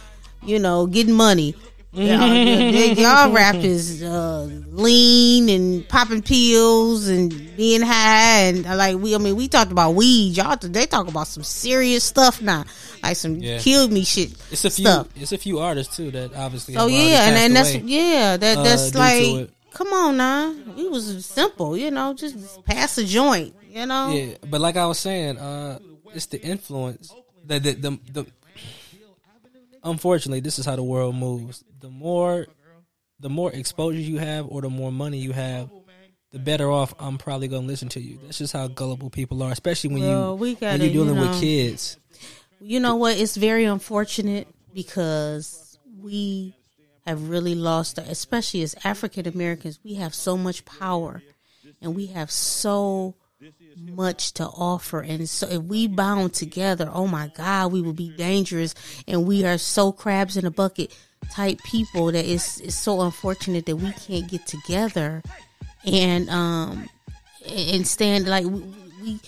you know getting money. *laughs* Y'all, y- y'all rap is uh, lean and popping pills and being high and uh, like we. I mean, we talked about weed. Y'all, they talk about some serious stuff now, like some Yeah. kill me shit. It's a few. stuff. It's a few artists too that obviously. Oh yeah, and, and that's away. yeah, that uh, that's due to like, come on now. It was simple, you know, just pass a joint, you know. Yeah, but like I was saying, uh, it's the influence that the, the the. Unfortunately, this is how the world moves. The more, the more exposure you have, or the more money you have, the better off I'm probably gonna listen to you. That's just how gullible people are, especially when Well, you we when gotta, you're dealing you with kids. You know what? It's very unfortunate because we have really lost, especially as African Americans, we have so much power and we have so much to offer. And so if we bound together, oh my God, we will be dangerous. And we are so crabs in a bucket type people that it's, it's so unfortunate that we can't get together and, um, and stand like we, we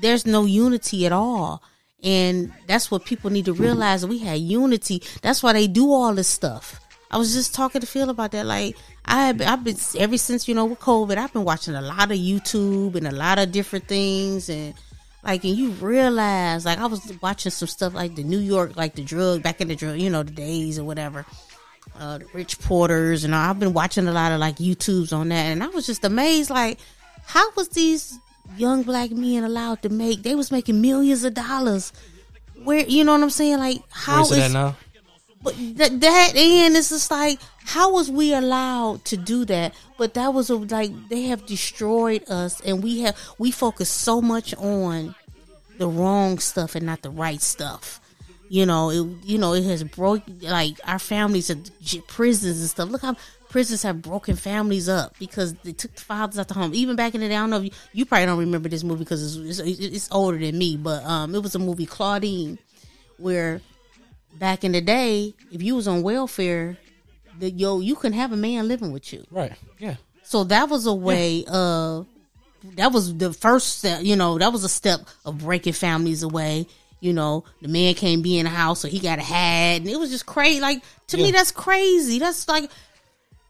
there's no unity at all and that's what people need to realize we had unity that's why they do all this stuff i was just talking to phil about that like i have i've been ever since you know with covid i've been watching a lot of youtube and a lot of different things and like and you realize like i was watching some stuff like the new york like the drug back in the drug you know the days or whatever uh, the Rich Porters, and I've been watching a lot of like YouTubes on that, and I was just amazed, like, how was these young black men allowed to make? They was making millions of dollars. Where you know what I'm saying? Like, how Where's is now? But that that and it's just like how was we allowed to do that? But that was a, like they have destroyed us, and we have we focus so much on the wrong stuff and not the right stuff. You know, it you know it has broke like our families are prisons and stuff. Look how prisons have broken families up because they took the fathers out the home. Even back in the day, I don't know you, you probably don't remember this movie because it's, it's it's older than me, but um, it was a movie Claudine where back in the day, if you was on welfare, the, yo, you couldn't have a man living with you. Right. Yeah. So that was a way of that was the first step. You know, that was a step of breaking families away. You know, the man can't be in the house, so he got a hat, and it was just crazy. Like to me, that's crazy. That's like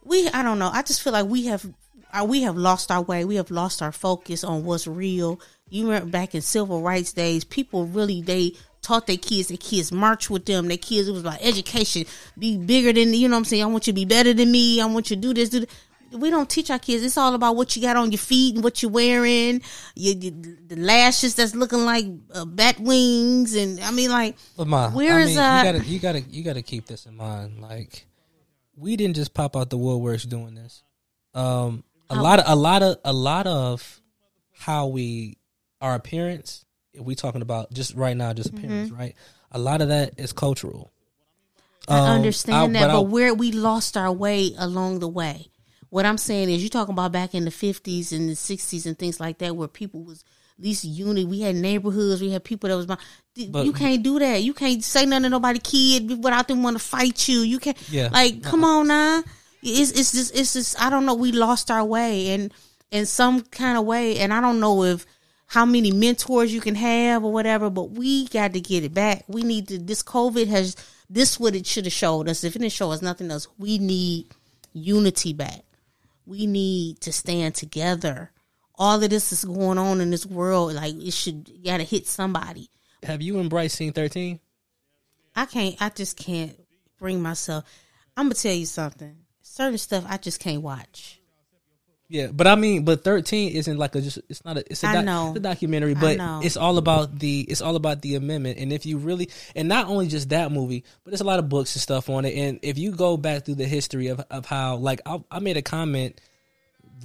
we. I don't know. I just feel like we have uh, we have lost our way. We have lost our focus on what's real. You remember back in civil rights days, people really they taught their kids. Their kids march with them. Their kids it was about education. Be bigger than you know. what I'm saying I want you to be better than me. I want you to do this. Do that. We don't teach our kids. It's all about what you got on your feet and what you're wearing. You, you, the lashes that's looking like uh, bat wings, and I mean, like, But ma, Where I is mean, that? You gotta, you gotta, you gotta keep this in mind. Like, we didn't just pop out the woodworks doing this. Um, a lot of, a lot of, a lot of how we, our appearance. If we talking about just right now, just appearance, right? A lot of that is cultural. Mm-hmm. I Um, understand I- that, but, I- where we lost our way along the way. What I'm saying is, you're talking about back in the 50s and the 60s and things like that, where people was at least unity. We had neighborhoods. We had people that was. But- you can't do that. You can't say nothing to nobody kid without them want to fight you. You can't. Yeah. Like, come on now. It's it's just it's just I don't know. We lost our way and in some kind of way, and I don't know if how many mentors you can have or whatever, but we got to get it back. We need to. This COVID has this what it should have showed us. If it didn't show us nothing else, we need unity back. We need to stand together. All of this is going on in this world. Like it should got to hit somebody. have you and Bryce seen thirteen? I can't. I just can't bring myself. I'm gonna tell you something. Certain stuff I just can't watch. Yeah, but I mean, but thirteen isn't like a just. It's not a. It's a, I doc- know. it's a documentary, but it's all about the. It's all about the amendment, and if you really, and not only just that movie, but there's a lot of books and stuff on it. And if you go back through the history of of how, like, I, I made a comment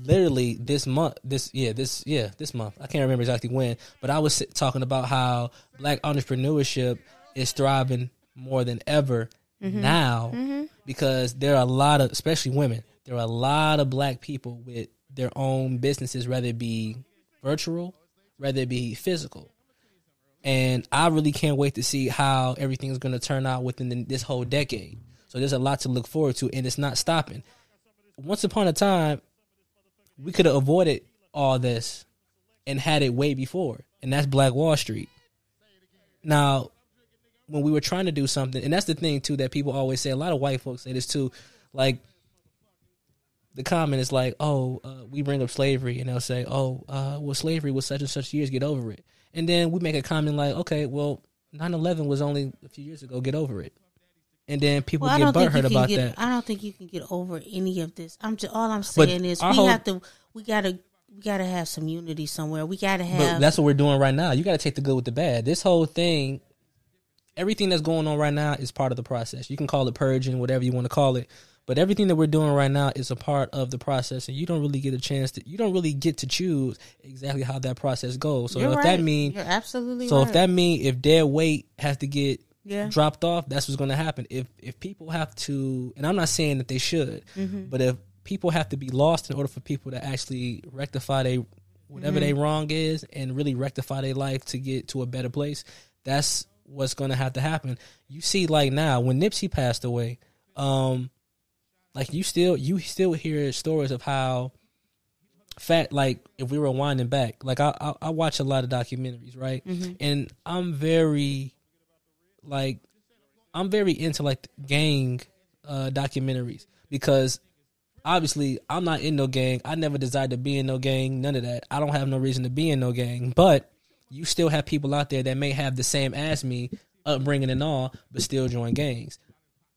literally this month this yeah this yeah this month i can't remember exactly when but i was talking about how black entrepreneurship is thriving more than ever mm-hmm. now mm-hmm. because there are a lot of especially women there are a lot of black people with their own businesses whether it be virtual whether it be physical and i really can't wait to see how everything is going to turn out within the, this whole decade so there's a lot to look forward to and it's not stopping once upon a time we could have avoided all this and had it way before, and that's Black Wall Street. Now, when we were trying to do something, and that's the thing too that people always say. A lot of white folks say this too, like the comment is like, "Oh, uh, we bring up slavery," and they'll say, "Oh, uh, well, slavery was such and such years. Get over it." And then we make a comment like, "Okay, well, 9-11 was only a few years ago. Get over it." And then people Well, get don't think you butthurt about get. that. I don't think you can get over any of this. I'm just all I'm But saying is we whole- have to. We gotta. We gotta have some unity somewhere. We gotta But have. that's what we're doing right now. You got to take the good with the bad. This whole thing, everything that's going on right now is part of the process. You can call it purging, whatever you want to call it. But everything that we're doing right now is a part of the process, and you don't really get a chance to. You don't really get to choose exactly how that process goes. So You're if right. that mean, you're absolutely so right. if that mean if their weight has to get Yeah. dropped off, that's what's going to happen. If if people have to, and I'm not saying that they should, Mm-hmm. but if people have to be lost in order for people to actually rectify they whatever Mm-hmm. they wrong is and really rectify their life to get to a better place, that's what's going to have to happen. You see, like now when Nipsey passed away, um, like you still you still hear stories of how fat like if we were winding back like i i, I watch a lot of documentaries right? And i'm very like i'm very into like gang uh documentaries because obviously i'm not in no gang. I never desired to be in no gang none of that. I don't have no reason to be in no gang but you still have people out there that may have the same as me upbringing and all but still join gangs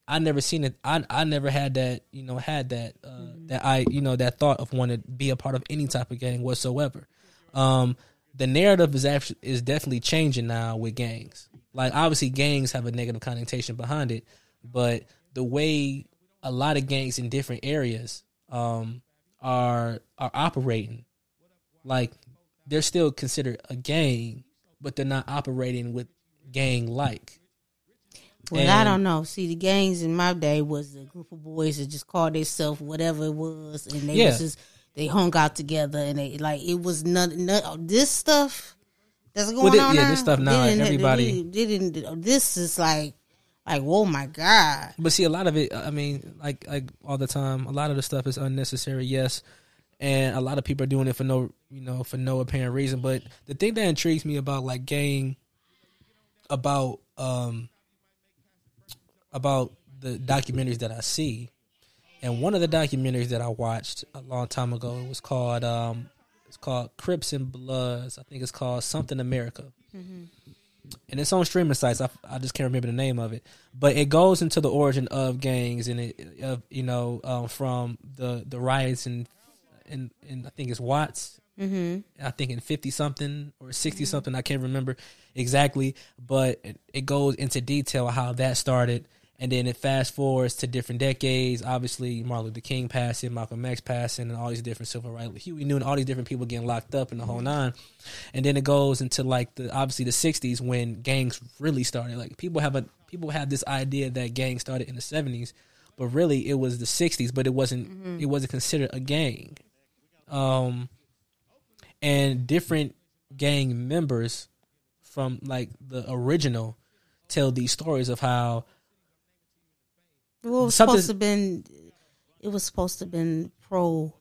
I never seen it. I I never had that. You know, had that uh, that I you know that thought of wanting to be a part of any type of gang whatsoever. Um, the narrative is actually is definitely changing now with gangs. Like obviously, gangs have a negative connotation behind it, but the way a lot of gangs in different areas um, are are operating, like they're still considered a gang, but they're not operating with gang like. Well, I don't know. See, the gangs in my day was a group of boys that just called themselves whatever it was, and they Yeah. was just they hung out together, and they like it was none. none this stuff that's going thi- on. yeah, now, this stuff now, didn't- everybody- they didn't. This is like, like, oh my god. But see, a lot of it, I mean, like like all the time, a lot of the stuff is unnecessary. Yes, and a lot of people are doing it for no, you know, for no apparent reason. But the thing that intrigues me about like gang, about um, about the documentaries that I see, and one of the documentaries that I watched a long time ago it was called um, it's called Crips and Bloods. I think it's called Something America and it's on streaming sites. I, I just can't remember the name of it, but it goes into the origin of gangs and it of you know um, from the the riots and and and I think it's Watts. Mm-hmm. I think in fifty something or 60 something. I can't remember exactly, but it, it goes into detail how that started. And then it fast forwards to different decades. Obviously, Martin Luther King passing, Malcolm X passing, and all these different civil rights. Huey Newton, all these different people getting locked up in the whole nine. And then it goes into like the obviously the '60s when gangs really started. Like people have a people have this idea that gangs started in the '70s, but really it was the '60s. But it wasn't it wasn't considered a gang. Um, and different gang members from like the original tell these stories of how Well, it was supposed to been. It was supposed to been pro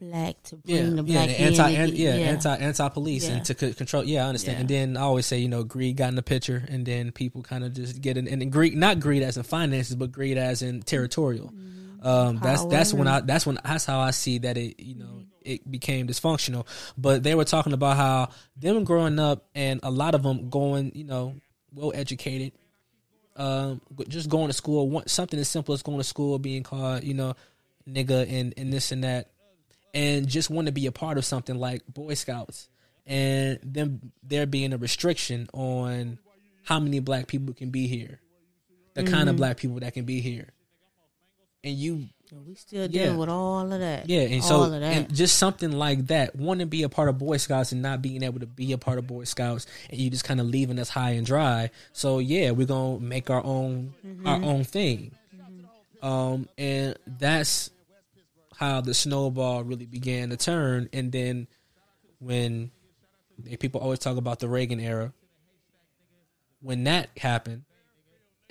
black to bring yeah, the yeah, black the anti, and an, get- yeah, anti, anti police, Yeah. and to c- control. Yeah, I understand. Yeah. And then I always say, you know, greed got in the picture, and then people kind of just get in, and then greed, not greed as in finances, but greed as in territorial. Um, that's that's when I that's when that's how I see that it you know it became dysfunctional. But they were talking about how them growing up and a lot of them going, you know, well educated, um, just going to school, one, something as simple as going to school, being called, you know, nigga and, and this and that. and just want to be a part of something like Boy Scouts, and then there being a restriction on how many black people can be here, the kind Mm-hmm. of black people that can be here, and you We still dealing Yeah. with all of that. yeah, and all so of that. and just something like that, want to be a part of Boy Scouts and not being able to be a part of Boy Scouts, and you just kind of leaving us high and dry. So yeah, we're gonna make our own our Mm-hmm. own thing, um, and that's how the snowball really began to turn. And then when people always talk about the Reagan era, when that happened,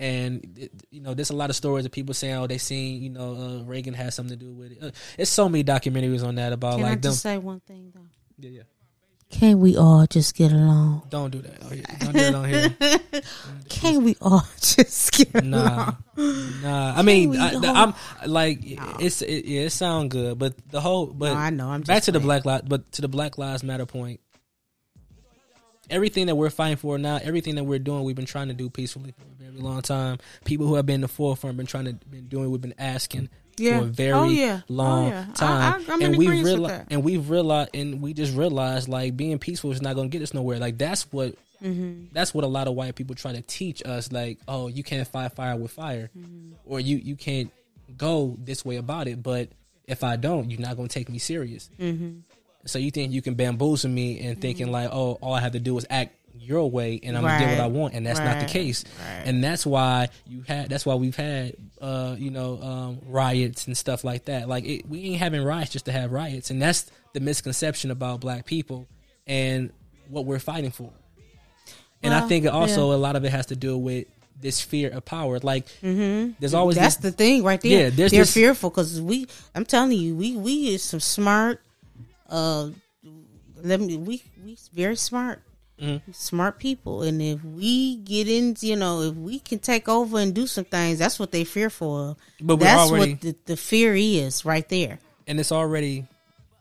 and it- you know, there's a lot of stories of people saying, "Oh, they seen you know uh, Reagan had something to do with it." Uh, it's so many documentaries on that about Can I like them. just say one thing though? Yeah, yeah. Can't we all just get along? Don't do that. Oh, yeah. Don't do it on here. *laughs* Can't we all *laughs* just get Nah, along? nah. I mean, I, I'm like, it's it, yeah, it sound good, but the whole, but No, I know, I'm back to the black li- but to the Black Lives Matter point. Everything that we're fighting for now, everything that we're doing, we've been trying to do peacefully for a very long time. People who have been in the forefront been trying to been doing. We've been asking Yeah. for a very Oh, yeah. Oh, long yeah. Time, I- in and we agreement with realize, that. and we've realized, and we just realized, like being peaceful is not going to get us nowhere. Like that's what Mm-hmm. that's what a lot of white people try to teach us like oh you can't fight fire with fire or you you can't go this way about it but if i don't you're not going to take me serious so you think you can bamboozle me and thinking like oh all i have to do is act your way and i'm gonna get what i want and that's not the case Right. and that's why you had that's why we've had uh you know um riots and stuff like that like it, we ain't having riots just to have riots and that's the misconception about black people and what we're fighting for and I think also yeah. a lot of it has to do with this fear of power. Like, there's always That's this, the thing right there. Yeah, there's They're this- fearful because we. I'm telling you, we we is some smart. Uh, let me. We we very smart. Mm-hmm. Smart people, and if we get in, you know, if we can take over and do some things, that's what they fearful of. But that's already- what the, the fear is right there. and it's already,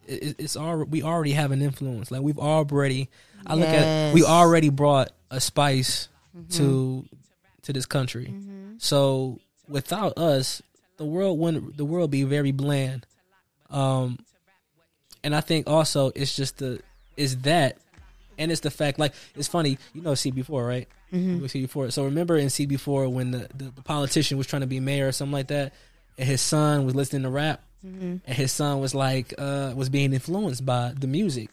it, it's already we already have an influence. Like we've already, I look at we already brought a spice to to this country. So without us, the world wouldn't the world be very bland. Um, and I think also it's just the is that, and it's the fact like it's funny. You know CB4, right? Mm-hmm. CB4. So remember in CB4 when the, the the politician was trying to be mayor or something like that, and his son was listening to rap, and his son was like uh was being influenced by the music.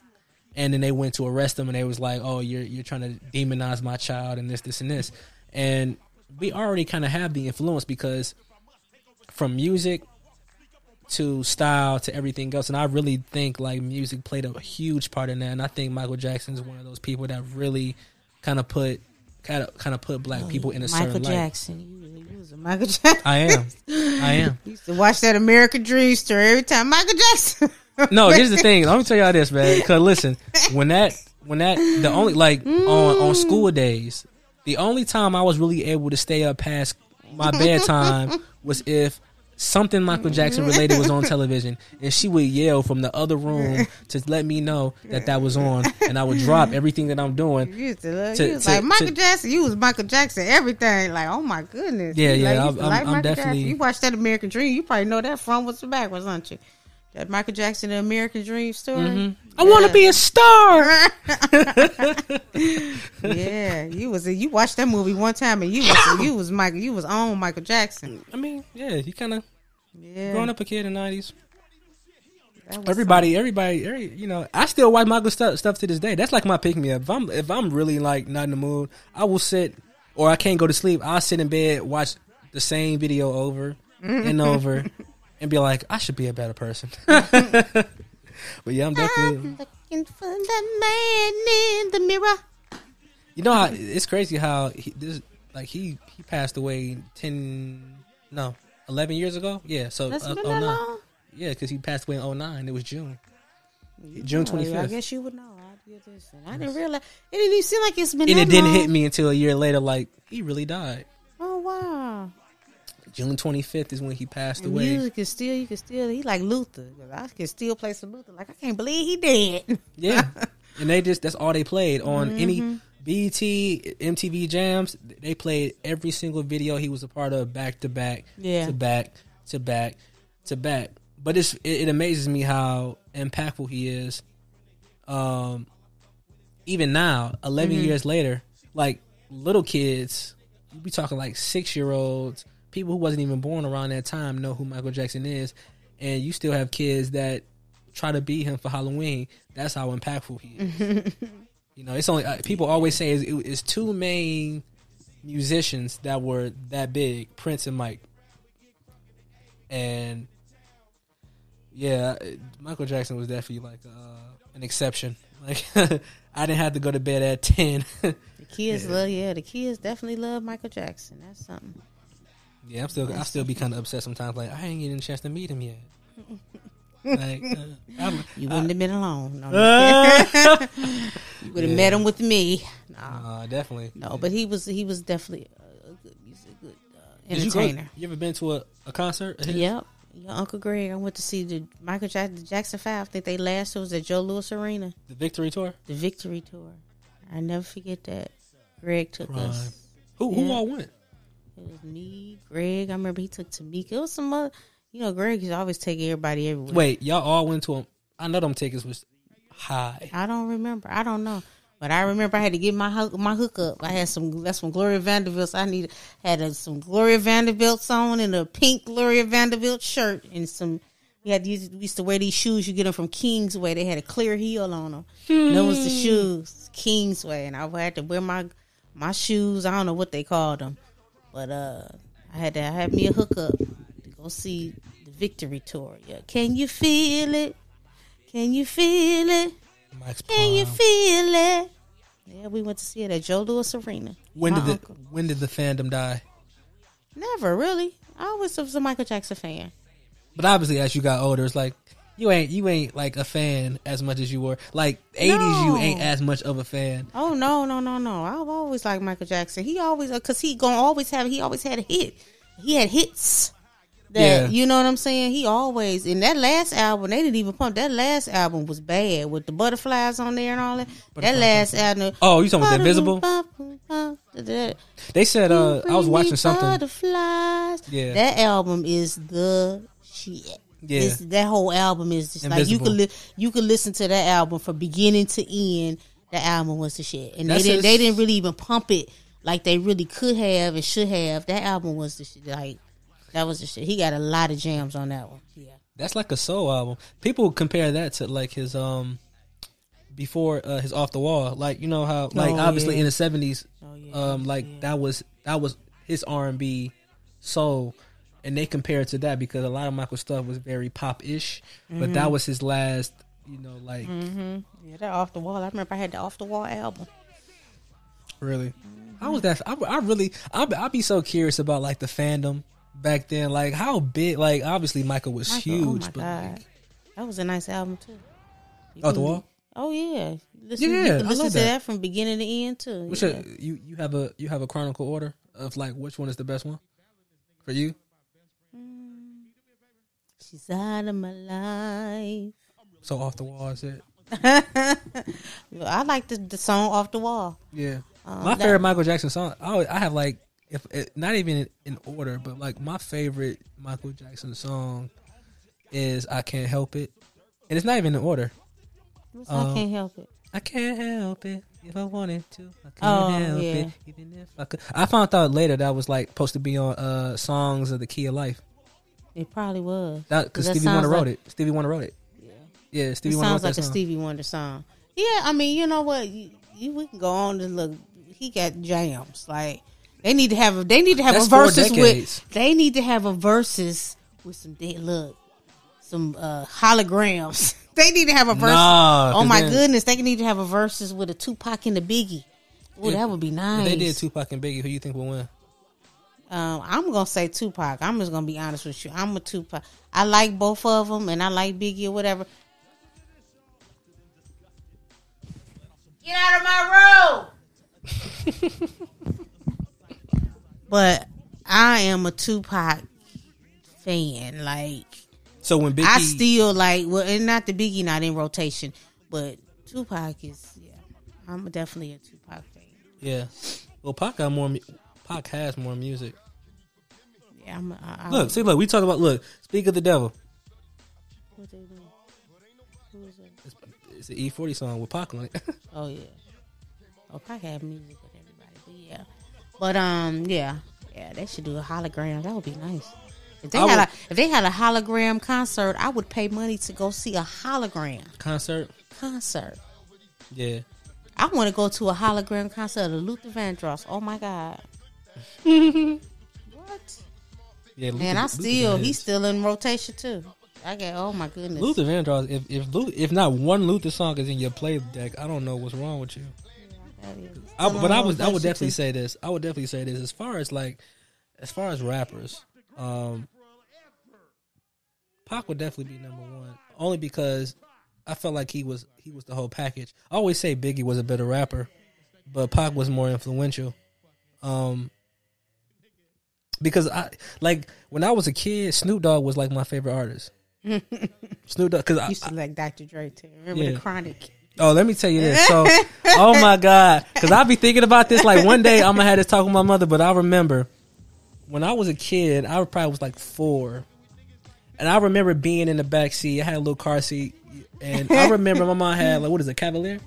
And then they went to arrest him, and they was like, "Oh, you're you're trying to demonize my child, and this, this, and this." And we already kind of have the influence because from music to style to everything else. And I really think like music played a huge part in that. And I think Michael Jackson is one of those people that really kind of put kind of kind of put black mm. people in a Michael certain light. Jackson, you, you was a Michael Jackson. I am. I am. *laughs* used to watch that American Dream story every time. Michael Jackson. *laughs* No, here's the thing. Let me tell y'all this, man. Cause listen, when that when that the only like on on mm. school days, the only time I was really able to stay up past my bedtime *laughs* was if something Michael Jackson related was on *laughs* television, and she would yell from the other room to let me know that that was on, and I would drop everything that I'm doing. You used to love. To- you was to- like Michael to- Jackson. You was Michael Jackson. Everything. Like, oh my goodness. Yeah, You yeah, Like, I'm- I'm- like I'm definitely- Jackson. You watched that American Dream. You probably know that from what's the backwards, aren't you? That Michael Jackson, the American Dream story. Mm-hmm. I want to be a star. *laughs* yeah, you was you watched that movie one time and you was *coughs* you was Michael. You was on Michael Jackson. I mean, yeah, you kind of Yeah, growing up a kid in the '90s. that was Everybody, everybody, every, you know, I still watch Michael stuff, stuff to this day. That's like my pick me up. If I'm if I'm really like not in the mood, I will sit or I can't go to sleep. I'll sit in bed, watch the same video over and *laughs* over, and be like, I should be a better person. *laughs* but yeah, I'm definitely. I'm looking for the man in the mirror. You know how it's crazy how he this like he he passed away ten no eleven years ago. Yeah, so That's uh, been 09. that long. Yeah, because he passed away in 09. It was June. June Oh, yeah, I guess you would know. I, did this and I didn't realize. It didn't even seem like it's been. and it didn't long. hit me until a year later. Like he really died. Oh wow! June twenty fifth is when he passed And away. music is still, you can still. He like Luther. I can still play some Luther. Like I can't believe he dead. *laughs* Yeah, and they just that's all they played on Mm-hmm. any BET, MTV Jams. They played every single video he was a part of, back to back, Yeah. to back to back to back. but it's it, it amazes me how impactful he is. Um, even now, 11 Mm-hmm. years later, like little kids, you be talking like six year olds, people who wasn't even born around that time know who Michael Jackson is, and you still have kids that try to beat him for Halloween. That's how impactful he is. *laughs* you know, it's only uh, people always say it's, it's two main musicians that were that big, Prince and Mike, and yeah, Michael Jackson was definitely like uh, an exception. *laughs* Like I didn't have to go to bed at ten. *laughs* The kids love, yeah, the kids definitely love Michael Jackson. That's something. Yeah, I'm still I still be kind of upset sometimes. Like I ain't getting a chance to meet him yet. like uh, I'm, You wouldn't have been alone. No, uh, *laughs* you would have met him with me. No, uh, definitely. no, but he was he was definitely a, good music, good uh, Did you, go, entertainer. you ever been to a, a concert? Yep. Your Uncle Greg, I went to see the Michael Jackson, the Jackson Five. I think they last was at Joe Louis Arena, The Victory Tour. the Victory Tour. I never forget that. Greg took Prime. us. Who who Yeah. all went? It was me, Greg. I remember he took Tamika. It was some other. You know, Greg used always take everybody everywhere. Wait, y'all all went to him. I know them tickets was high. I don't remember. I don't know. But I remember I had to get my hook, my hookup. I had some that's some Gloria Vanderbilt's. I needed had a, some Gloria Vanderbilt's on and a pink Gloria Vanderbilt shirt and some. We had these, we used to wear these shoes. You get them from Kingsway. They had a clear heel on them. Hmm. Those the shoes Kingsway, and I had to wear my my shoes. I don't know what they called them, but uh, I had to have me a hookup to go see the Victory Tour. Yeah, can you feel it? Can you feel it? Mike's Can you feel it? Yeah, we went to see it at Joe Louis Arena. When did the when did the fandom die? Never really. I always was a Michael Jackson fan. But obviously, as you got older, it's like you ain't you ain't like a fan as much as you were. Like eighties, you ain't as much of a fan. Oh no, no, no, no! I've always liked Michael Jackson. He always because he gonna always have. He always had a hit. He had hits. That Yeah. you know what I'm saying. He always in that last album. They didn't even pump. That last album was bad with the butterflies on there and all that. That last album. Oh, you talking about Invincible? They said uh, I was watching something. Butterflies. Yeah. that album is the shit. Yeah. That whole album is just like you Invincible. could li- you could listen to that album from beginning to end. The album was the shit, and That's they didn't they didn't really even pump it like they really could have and should have. That album was the shit. Like that was the shit. He got a lot of jams on that one. Yeah. That's like a soul album. People compare that to like his um before uh, his off the wall. Like you know how like Oh, obviously yeah. in the seventies, Oh, yeah. um like that was that was his R and B soul, and they compare it to that because a lot of Michael stuff was very pop ish, but Mm-hmm. that was his last. You know, like Yeah, that off the wall. I remember I had the off the wall album. really, how was that? I, I really, I I'd be so curious about like the fandom back then. Like how big? Like obviously Michael was Michael, huge, oh my but god, like, that was a nice album too. You off the wall. Oh yeah, listen, Yeah, you I love to that. that. from beginning to end too. Which yeah. you you have a you have a chronicle order of like which one is the best one for you? She's out of my life. So off the wall is it? *laughs* I like the, the song off the wall. Yeah. Um, my that- favorite Michael Jackson song. I always, I have like if it, not even in, order, but like my favorite Michael Jackson song is "I Can't Help It," and it's not even in order. I Um, can't help it. I can't help it if I wanted to. I can't Oh, help yeah. it even if I could. I found out later that was like supposed to be on uh songs of the Key of Life. It probably was. Because Stevie Wonder wrote like- it. Stevie Wonder wrote it. Yeah. Yeah, Stevie It Wonder sounds wrote like a. Stevie Wonder song. Yeah, I mean, you know what? You, you, we can go on and look. He got jams. Like they need to have. A, they need to have That's a four Verzuz with. They need to have a Verzuz with some. They, look, some uh holograms. *laughs* they need to have a verse. Nah, oh my then- goodness, they need to have a Verzuz with a Tupac and a Biggie. Oh, that would be If nice. they did Tupac and Biggie, who you think will win? Um, I'm gonna say Tupac. I'm just gonna be honest with you. I'm a Tupac. I like both of them, and I like Biggie or whatever. Get out of my road. *laughs* but I am a Tupac fan. Like So when Biggie, I still like. Well, and not the Biggie not in rotation, but Tupac is. Yeah, I'm definitely a Tupac fan. yeah, well, Pac got more. Mu- Pac has more music. Yeah, I'm. A, I, I, Look, see, look, we talk about look. Speak of the devil. What they do? Who was it? It's, it's an E40 song with Pac on it. *laughs* Oh yeah. Oh, Pac had music with everybody, but yeah. But um, yeah, yeah, they should do a hologram. That would be nice. If they I had would- a if they had a hologram concert, I would pay money to go see a hologram Concert. concert. Yeah. I want to go to a hologram concert of Luther Vandross. Oh my god. *laughs* what? Yeah. Luther, And I still Vandross. he's still in rotation too. I get oh my goodness. Luther Vandross. If if Lu- if not one Luther song is in your play deck, I don't know what's wrong with you. I, but I was I would definitely say this. I would definitely say this. As far as like, as far as rappers, um, Pac would definitely be number one. Only because I felt like he was he was the whole package. I always say Biggie was a better rapper, but Pac was more influential. Um, because I like when I was a kid, Snoop Dogg was like my favorite artist. *laughs* Snoop Dogg, because I, used to like Dr. Dre too. Remember Yeah. the Chronic? Oh, let me tell you this. So, *laughs* oh my God. Because I be thinking about this. Like, one day I'm to have this talk with my mother, but I remember when I was a kid, I probably was like four. And I remember being in the back seat. I had a little car seat. And I remember my mom had, like, what is it, Cavalier?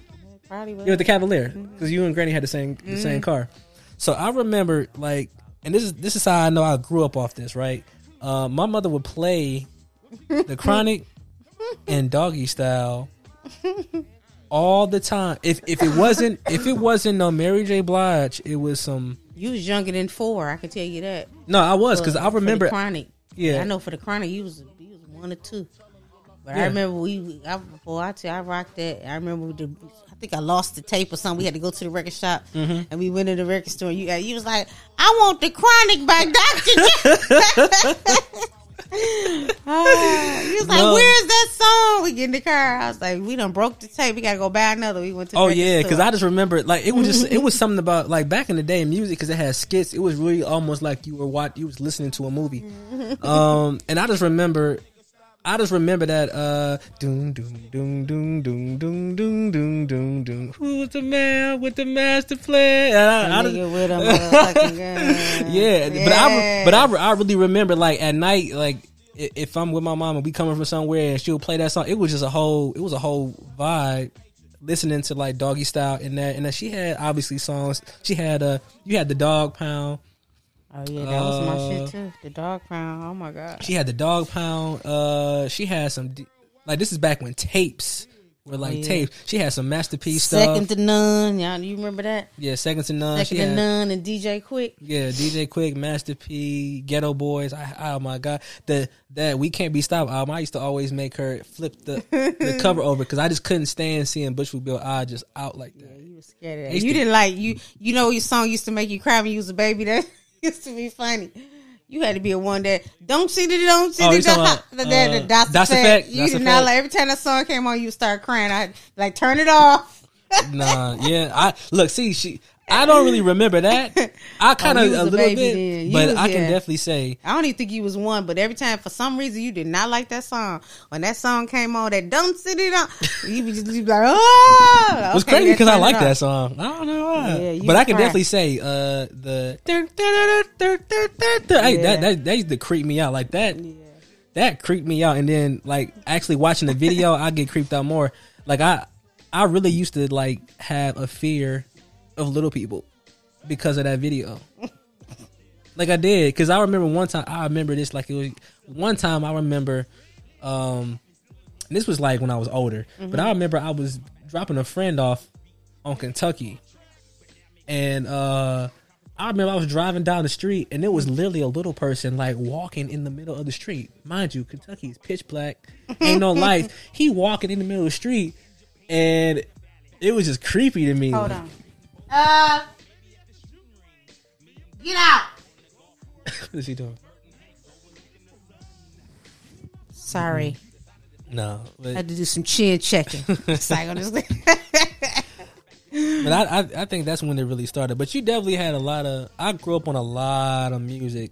Probably was. Yeah, the Cavalier. Because mm-hmm. you and Granny had the same the same mm-hmm. car. So I remember, like, and this is this is how I know I grew up off this, right? Uh, my mother would play the Chronic and Doggy Style all the time. If if it wasn't if it wasn't no Mary J. Blige, it was some. You was younger than four. I can tell you that. No, I was because I the remember. chronic. Yeah. I know for the chronic, you was you was one or two. But Yeah. I remember we, I, boy, I tell I rocked that. I remember I think I lost the tape or something. We had to go to the record shop, Mm-hmm. and we went to the record store. And you, you was like, "I want the chronic by Doctor." Ah, *laughs* you was like, No. "Where's that song?" We get in the car. I was like, "We done broke the tape. We gotta go buy another." We went to. The Oh yeah, because. I just remember like it was just it was *laughs* something about like back in the day in music because it had skits. It was really almost like you were what you was listening to a movie. Um, and I just remember, I just remember that uh, doom doom doom doom doom doom doom doom doom doom. Who's the man with the master plan? And I, I That just- with a motherfucking *laughs* gun. yeah, but I but I, I really remember like at night like if I'm with my mom and we coming from somewhere and she'll play that song, it was just a whole it was a whole vibe listening to like doggy style and that and then she had obviously songs. She had uh you had the dog pound. Oh yeah, that was my Uh, shit too. The dog pound. Oh my god. She had the dog pound. Uh she had some like this is back when tapes were like yeah. tapes. She had some masterpiece Second stuff. to none. Y'all, you remember that? yeah, second to none. Second she to had, none and DJ Quik. Yeah, DJ Quik, Master P, Geto Boys. I, oh my god, the that we can't be stopped album. I used to always make her flip the the *laughs* cover over because I just couldn't stand seeing Bushwick Bill I just out like that. You was scared of that. You to- didn't like you. You know your song used to make you cry when you was a baby. That *laughs* used to be funny. You had to be a one that don't see the don't see Oh, the the, the, the Dots effect. Effect? You Dots uh, did not Effect. like every time that song came on, you start crying. I like turn it off. Nah, yeah. I look, see, she. I don't really remember that. *laughs* I kind of Oh, a a little bit, but was- I can yeah. definitely say I don't even think you was one, but every time for some reason you did not like that song. When that song came on, that sit it on, you be just you be like, oh, it was okay, crazy because I like that song. I don't know why, Yeah, but I can cry. definitely say uh the hey, Yeah. that that that used to creep me out like that. That creeped me out, and then like actually watching the video, I get creeped out more. Like I, I really used to like have a fear of little people because of that video. like I did, because I remember one time. I remember this like it was one time. I remember, um, this was like when I was older, but I remember I was dropping a friend off on Kentucky, and uh. I remember I was driving down the street and it was literally a little person like walking in the middle of the street. Mind you, Kentucky is pitch black, ain't no lights. *laughs* He walking in the middle of the street and it was just creepy to me. Hold on. Uh, get out. *coughs* what is he doing? Sorry, No, I had to do some chin checking. It's like on this- but I, I I think that's when it really started. But you definitely had a lot of. I grew up on a lot of music,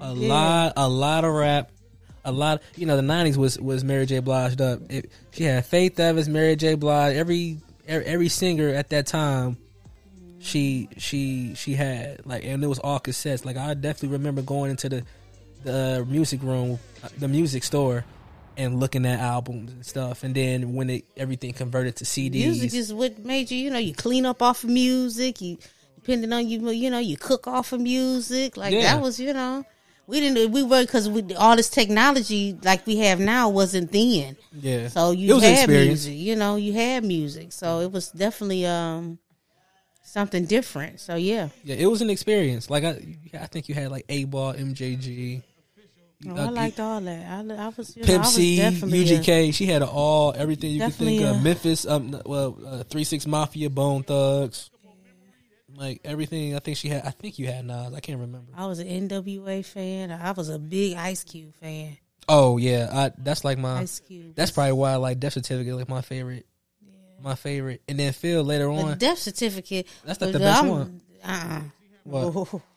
a Yeah. lot, a lot of rap, a lot. You know, the nineties was was Mary J. Blige up. It, she had Faith Evans, Mary J. Blige. Every every, every singer at that time, she she she had like, and it was all cassettes. Like I definitely remember going into the the music room, uh, the music store, and looking at albums and stuff. And then when it everything converted to CDs, Music is what made you, you know, you clean up off of music. You depending on you, you know, you cook off of music. Like Yeah. that was, you know, we didn't. We were because we all this technology like we have now wasn't then. yeah. So It you was had experience. music, you know, you had music. So it was definitely um something different. So yeah, Yeah, it was an experience. Like I, I think you had like 8Ball, MJG, Oh, uh, I liked all that. I, I was, you know, Pimp C, definitely a- UGK. She had all everything you could think of. uh, Memphis, um, well, uh, Three Six Mafia, Bone Thugs, like everything. I think she had. I think you had Nas. I can't remember. I was an NWA fan. I was a big Ice Cube fan. Oh yeah, I, that's like my. Ice Cube. That's probably why I like Death Certificate, like my favorite. My favorite, and then Phil later the on. death certificate. That's not the best I'm- one. Uh-uh. What? *laughs*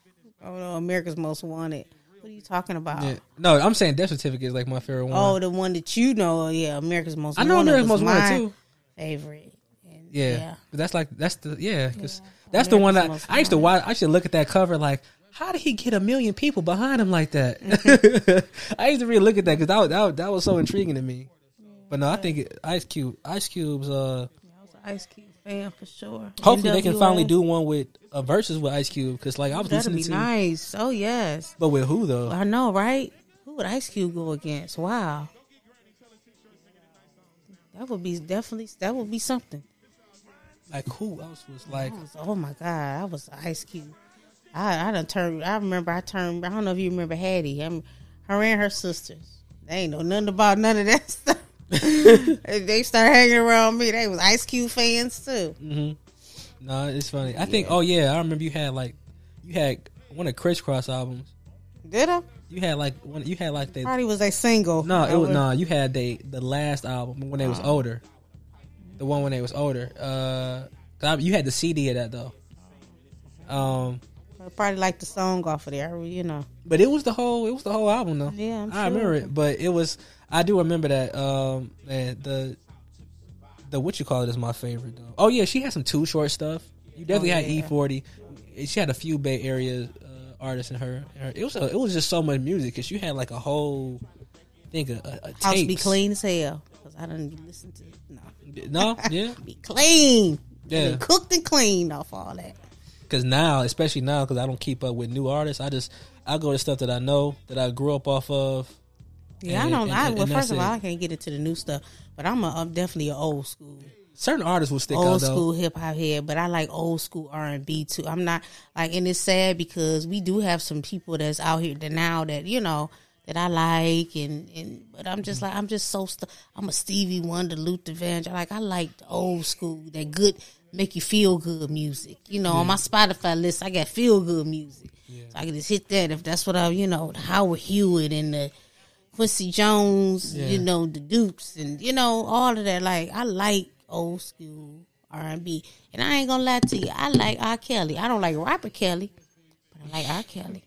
Oh no, America's Most Wanted. What are you talking about? Yeah. No, I'm saying Death Certificate is like my favorite one. Oh, the one that you know. Yeah, America's Most. I know Wanted America's Most Wanted too. Favorite. And Yeah. yeah. But that's like that's the yeah, because that's the one that America's Most I used to watch. I used to look at that cover like, how did he get a million people behind him like that? Mm-hmm. *laughs* I used to really look at that because that, that that was so intriguing to me. But no, I think it, Ice Cube, Ice Cube's. uh I was an Ice Cube fan for sure. Hopefully they can finally do one with a versus with Ice Cube because like I was That'd listening be to, nice. Oh yes, but with who though? I know, right? Who would Ice Cube go against? Wow, that would be definitely that would be something. Like who else was like? Was, oh my god, I was Ice Cube. I I done turned. I remember I turned. I don't know if you remember Hattie. I'm her and her sisters. They ain't know nothing about none of that *laughs* stuff. They start hanging around me. They was Ice Cube fans too. No, it's funny. I think. Oh yeah, I remember you had like you had one of Kris Kross albums. Did I? You had like one. You had like the Probably was a single. No, it was no. You had the the last album when they was older, the one when they was older. Uh, I- you had the CD of that though. Um, I probably like the song off of there. You know. but it was the whole. It was the whole album though. Yeah, I'm I remember it. But it was. I do remember that. Um, and the the what you call it is my favorite though. Oh yeah, she had some Too Short stuff. You definitely Oh, had E forty. She had a few Bay Area uh, artists in her. her- It was a, it was just so much music because you had like a whole. Think a, a, a House be clean as hell. Cause I didn't listen to no. No, *laughs* yeah. Be clean. Yeah. Be cooked and cleaned off all that. Because now, especially now, because I don't keep up with new artists, I just I go to stuff that I know that I grew up off of. Yeah, And- I don't. and- I, well, first of all, it. I can't get into the new stuff, but I'm a, I'm definitely an old school, Certain artists will stick old though. school hip hop head. But I like old school R and B too. I'm not like, and it's sad because we do have some people that's out here that now that you know that I like, and and but I'm just like I'm just so st- I'm a Stevie Wonder, Luther Vandross. Like I like the old school, that good make you feel good music. You know, on my Spotify list, I got feel good music. So I can just hit that if that's what I, you know, Howard Hewitt and the Quincy Jones, Yeah. you know, the Dukes, and you know all of that. Like I like old school R and B, and I ain't gonna lie to you, I like R. Kelly. I don't like Robert Kelly, but I like R. Kelly.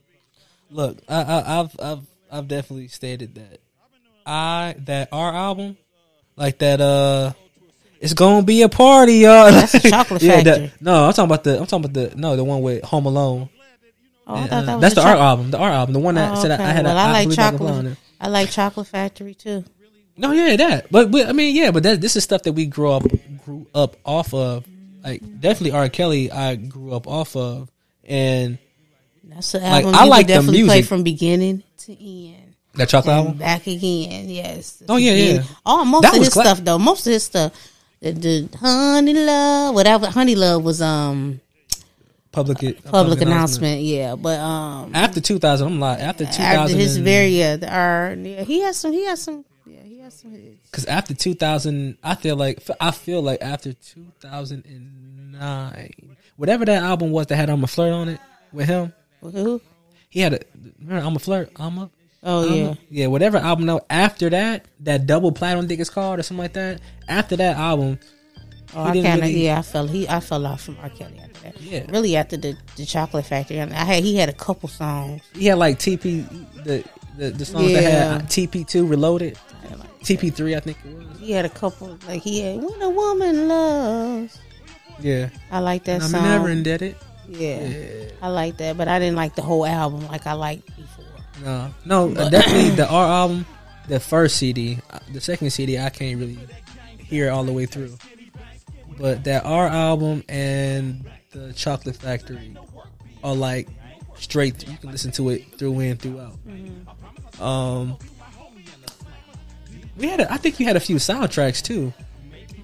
Look, I, I, I've I've I've definitely stated that I that our album, like that. uh it's gonna be a party, y'all. That's a Chocolate *laughs* yeah, that- no, I'm talking about the. I'm talking about the. No, the one with Home Alone. Oh, I Uh, that was that's the a art album. The art album. The one that Oh, said I, I had. well, a, I like I on chocolate. I like Chocolate Factory too. No, yeah, that. But, but I mean, yeah, but that this is stuff that we grew up grew up off of. Like definitely R. Kelly, I grew up off of, and That's Like, album I like the definitely play from beginning to end. that chocolate And album. back again, yes. Oh, yeah, Again. yeah. Oh, most That of his cla- stuff though. Most of his stuff. The, the Honey Love, whatever Honey Love was um Public public announcement, yeah. But um After 2000, I'm like after 2000, after his very yeah, the R yeah, he has some he has some yeah, he has some hits. because after 2000, I feel like I feel like after 2009, whatever that album was that had I'm a flirt on it with him, Who? he had a remember I'm a flirt. I'm a Oh yeah. yeah, whatever album. Though after that, that double platinum, I think it's called or something like that. After that album, Oh, I kind of really- yeah. I fell he I fell off from R. Kelly that. Yeah. really after the the Chocolate Factory. I had he had a couple songs. he had like TP the the, the songs that had TP2 Reloaded, TP3 I think it was. He had a couple like he had When a Woman Loves. Yeah, I like that I'm song. never indebted. yeah. I like that, but I didn't like the whole album like I liked before. No, no, uh, definitely the *clears throat* R album. the first CD. Uh, The second CD, I can't really hear all the way through. But that R album and the Chocolate Factory are like straight. You can listen to it through and throughout. Um, we had, a, I think you had a few soundtracks too.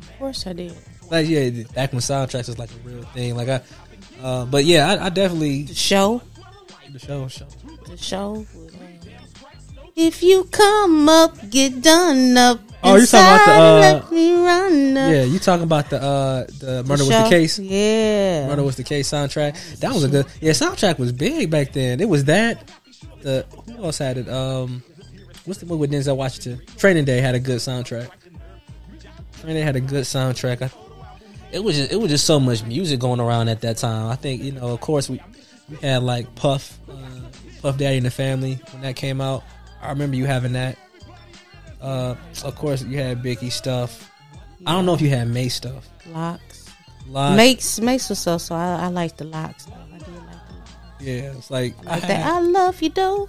Of course I did. Like yeah, back when soundtracks was like a real thing. Like I, uh, but yeah, I, I definitely The show. the show, show. The show. If you come up, get done up. Oh, you talking about the, uh, let me run. Yeah, you talking about the uh the murder was the case. Yeah. Murder was the case soundtrack. That was a good. Yeah, soundtrack was big back then. It was that. The who else had it? Um, what's the movie with Denzel Washington? Training Day had a good soundtrack. Training Day had a good soundtrack. I, it was just, it was just so much music going around at that time. I think you know, of course, we we had like Puff, uh, Puff Daddy and the Family when that came out. I remember you having that. Uh, of course, you had Biggie stuff. I don't know if you had May stuff. LOX. Lot, Makes makes was so so. I, I like the LOX. Though. I do like the LOX. yeah, it's like, I Like had- that. I love you, though.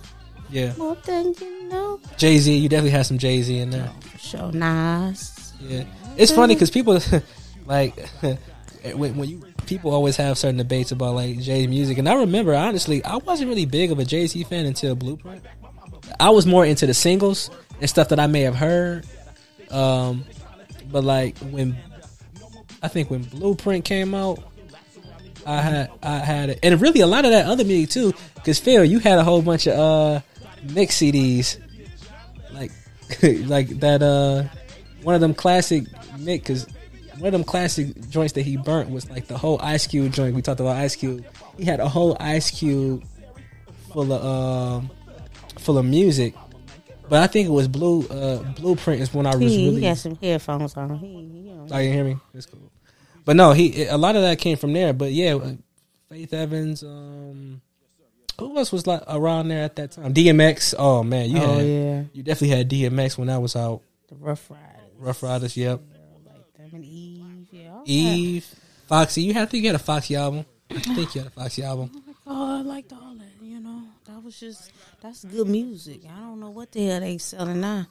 yeah. More than you know. Jay Z, you definitely had some Jay Z in there. For sure. Nas. Yeah, it's funny because people *laughs* like *laughs* when when you people always have certain debates about like Jay's music, and I remember honestly, I wasn't really big of a Jay Z fan until Blueprint. I was more into the singles and stuff that I may have heard. Um, but like when I think when Blueprint came out, I had I had it, and really a lot of that other music too. Because Phil, you had a whole bunch of uh mix CDs, like *laughs* like that uh one of them classic mix. Because one of them classic joints that he burnt was like the whole Ice Cube joint. We talked about Ice Cube. He had a whole Ice Cube full of um full of music. But I think it was Blue uh Blueprint is when I was He, really he got some headphones on. He, you know, Oh, you hear me? That's cool. But no, he a lot of that came from there. But yeah, uh, Faith Evans. Um, who else was like around there at that time? DMX. Oh man, you oh had yeah, you definitely had DMX when I was out. the Ruff Ryders. Ruff Ryders. Yep. Like them and Eve. Yeah. all that. Eve. Foxy. You had to get a Foxy album. I think you had a Foxy album. Oh, I liked all that. You know, that was just that's good music. I don't know what the hell they selling now.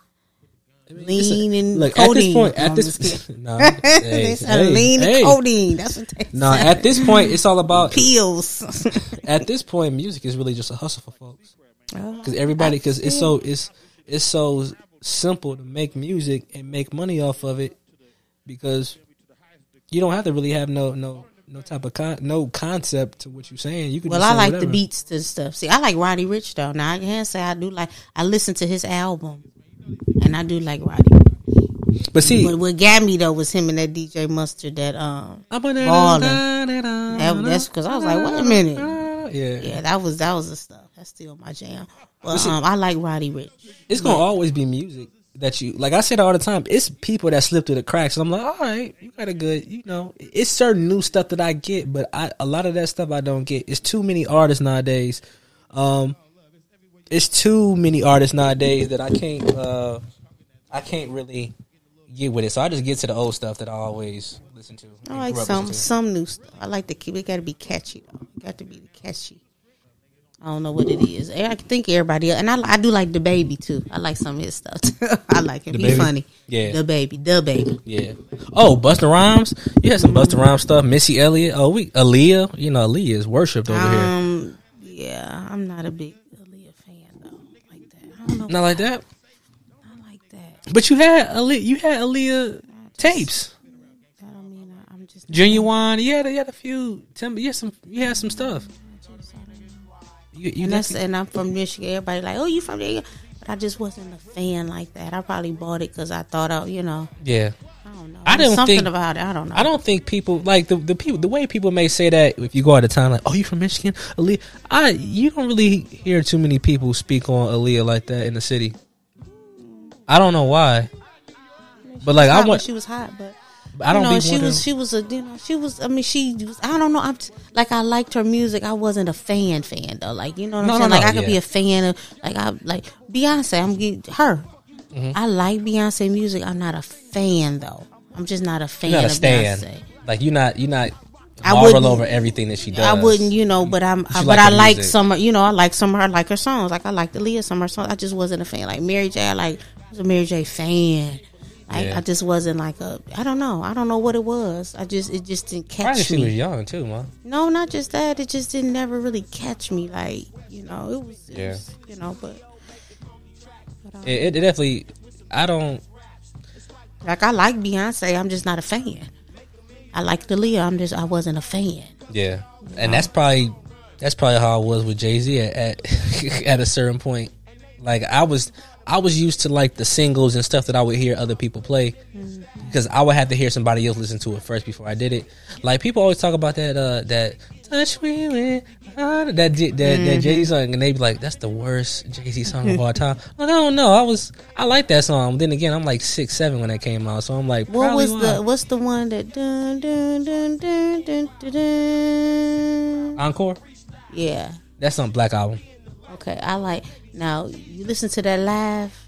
Lean and Look at this codeine. point. At this, *laughs* kidding. no, *laughs* they hey, selling hey, lean hey. and codeine. That's what they. No, at this point, it's all about. *laughs* pills. At this point, music is really just a hustle for folks. Oh, because everybody because it's so it's it's so simple to make music and make money off of it because you don't have to really have no no no type of con- no concept to what you're saying. You can Well, I like whatever. the beats to stuff. See, I like Roddy Ricch though. Now I can't say I do like. I listen to his album, and I do like Roddy. But see, What, what got me though was him and that DJ Mustard. That um, Ballin'. that, That- that's 'cause I was like, wait a minute. Yeah, yeah, that was that was the stuff. That's still my jam. But um, I like Roddy Ricch. it's gonna always be music that you like. I said all the time, it's people that slip through the cracks. And I'm like, all right, you got a good, you know. It's certain new stuff that I get, but I a lot of that stuff I don't get. It's too many artists nowadays. Um, it's too many artists nowadays that I can't. uh I can't really get with it. So I just get to the old stuff that I always listen to. I like some some new stuff. I like to keep. It got to be catchy though. It got to be catchy. I don't know what it is. I think everybody, and I, I do like DaBaby too. I like some of his stuff. Too. *laughs* I like him. The He Baby? funny. Yeah. the baby, DaBaby. Yeah. Oh, Busta Rhymes. You had some Busta Rhymes stuff. Missy Elliott. Oh, we Aaliyah. You know, Aaliyah is worshipped over here. Um, yeah, I'm not a big Aaliyah fan though. Like that. I don't know. Not like that. I like that. But you had Aaliyah, you had Aaliyah tapes. I don't mean I, I'm just Genuine. You had you had a few. Tell me, you had some. You had some stuff. You, you And that's and I'm from Michigan. Everybody like, oh, you from there? But I just wasn't a fan like that. I probably bought it because I thought, oh, you know, yeah. I don't know. I don't something think- about it. I don't know. I don't think people like the the people the way people may say that if you go out of town like oh you from Michigan Aaliyah I you don't really hear too many people speak on Aaliyah like that in the city. I don't know why, but like I want she was hot, but I don't you know, she was them- she was a you know she was I mean she was I don't know I'm t- like I liked her music I wasn't a fan fan though like you know what No, I'm no, saying like no, I could be a fan of like I like Beyonce I'm getting her Mm-hmm. I like Beyonce music I'm not a fan though I'm just not a fan You're not a of stan. Beyonce Like you're not you're not I marvel over everything that she does. I wouldn't, you know, but I'm, I, but I like music. some, you know, I like some of her, like her songs. Like I like the Leah, some of her songs. I just wasn't a fan. Like Mary J, I like I was a Mary J fan. Yeah. I just wasn't like a, I don't know, I don't know what it was. I just, it just didn't Probably me. she was young too, man. No, not just that. It just didn't never really catch me. Like you know, it was, it Yeah. was you know, but um, It, it definitely. I don't. like I like Beyonce. I'm just not a fan. I like the Leah. I'm just, I wasn't a fan. Yeah, and that's probably that's probably how I was with Jay Z at, at *laughs* at a certain point. Like I was I was used to like the singles and stuff that I would hear other people play because I would have to hear somebody else listen to it first before I did it. Like people always talk about that uh that touch me with uh, that J- that, that Jay Z song and they be like that's the worst Jay Z song of all time. Like, I don't know. I was I like that song. Then again, I'm like six seven when that came out, so I'm like What was why. the what's the one that dun dun dun dun dun dun? dun. encore? Yeah. That's on Black Album. Okay. I like now you listen to that live.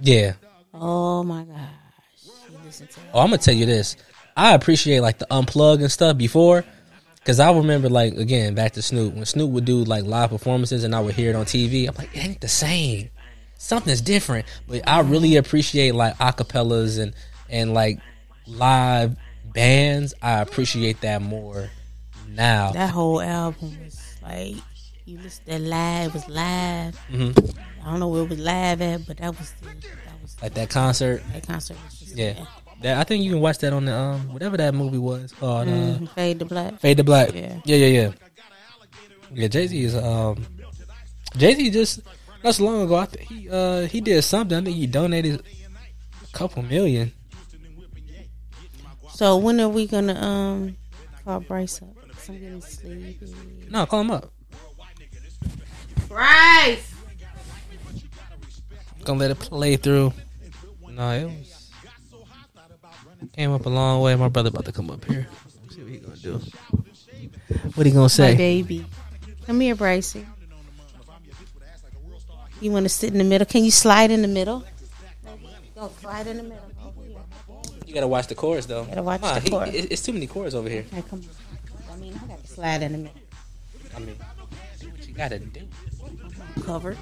Yeah. Oh my gosh. You listen to that. Oh, I'm gonna tell you this. I appreciate like the unplug and stuff before, because I remember like again back to Snoop when Snoop would do like live performances and I would hear it on TV. I'm like, it ain't the same. Something's different. But I really appreciate like acapellas and and like live bands. I appreciate that more now. That whole album was like you listen that live it was live. Mm-hmm. I don't know where it was live at, but that was the, that was Like that concert. that concert was just Yeah. That, I think you can watch that on the um whatever that movie was called. Uh, Mhm. Fade to black. Fade to Black. Yeah. yeah, yeah, yeah. Yeah, Jay Z is um, Jay Z just not so long ago. I think he uh he did something. I think he donated a couple million. So when are we gonna um call Bryce up? I'm getting sleepy. No, call him up. Bryce. Gonna let it play through. No, it was came up a long way. My brother about to come up here. Let's see what he gonna do. What he gonna My say? baby. Come here, Brycey. You want to sit in the middle? Can you slide in the middle? Go slide in the middle. You gotta watch the chorus though. Gotta watch Nah, the chorus. it- it's too many chords over here. Okay, come on. I mean, I got to slide in the middle. I mean, do what you gotta do. Covered.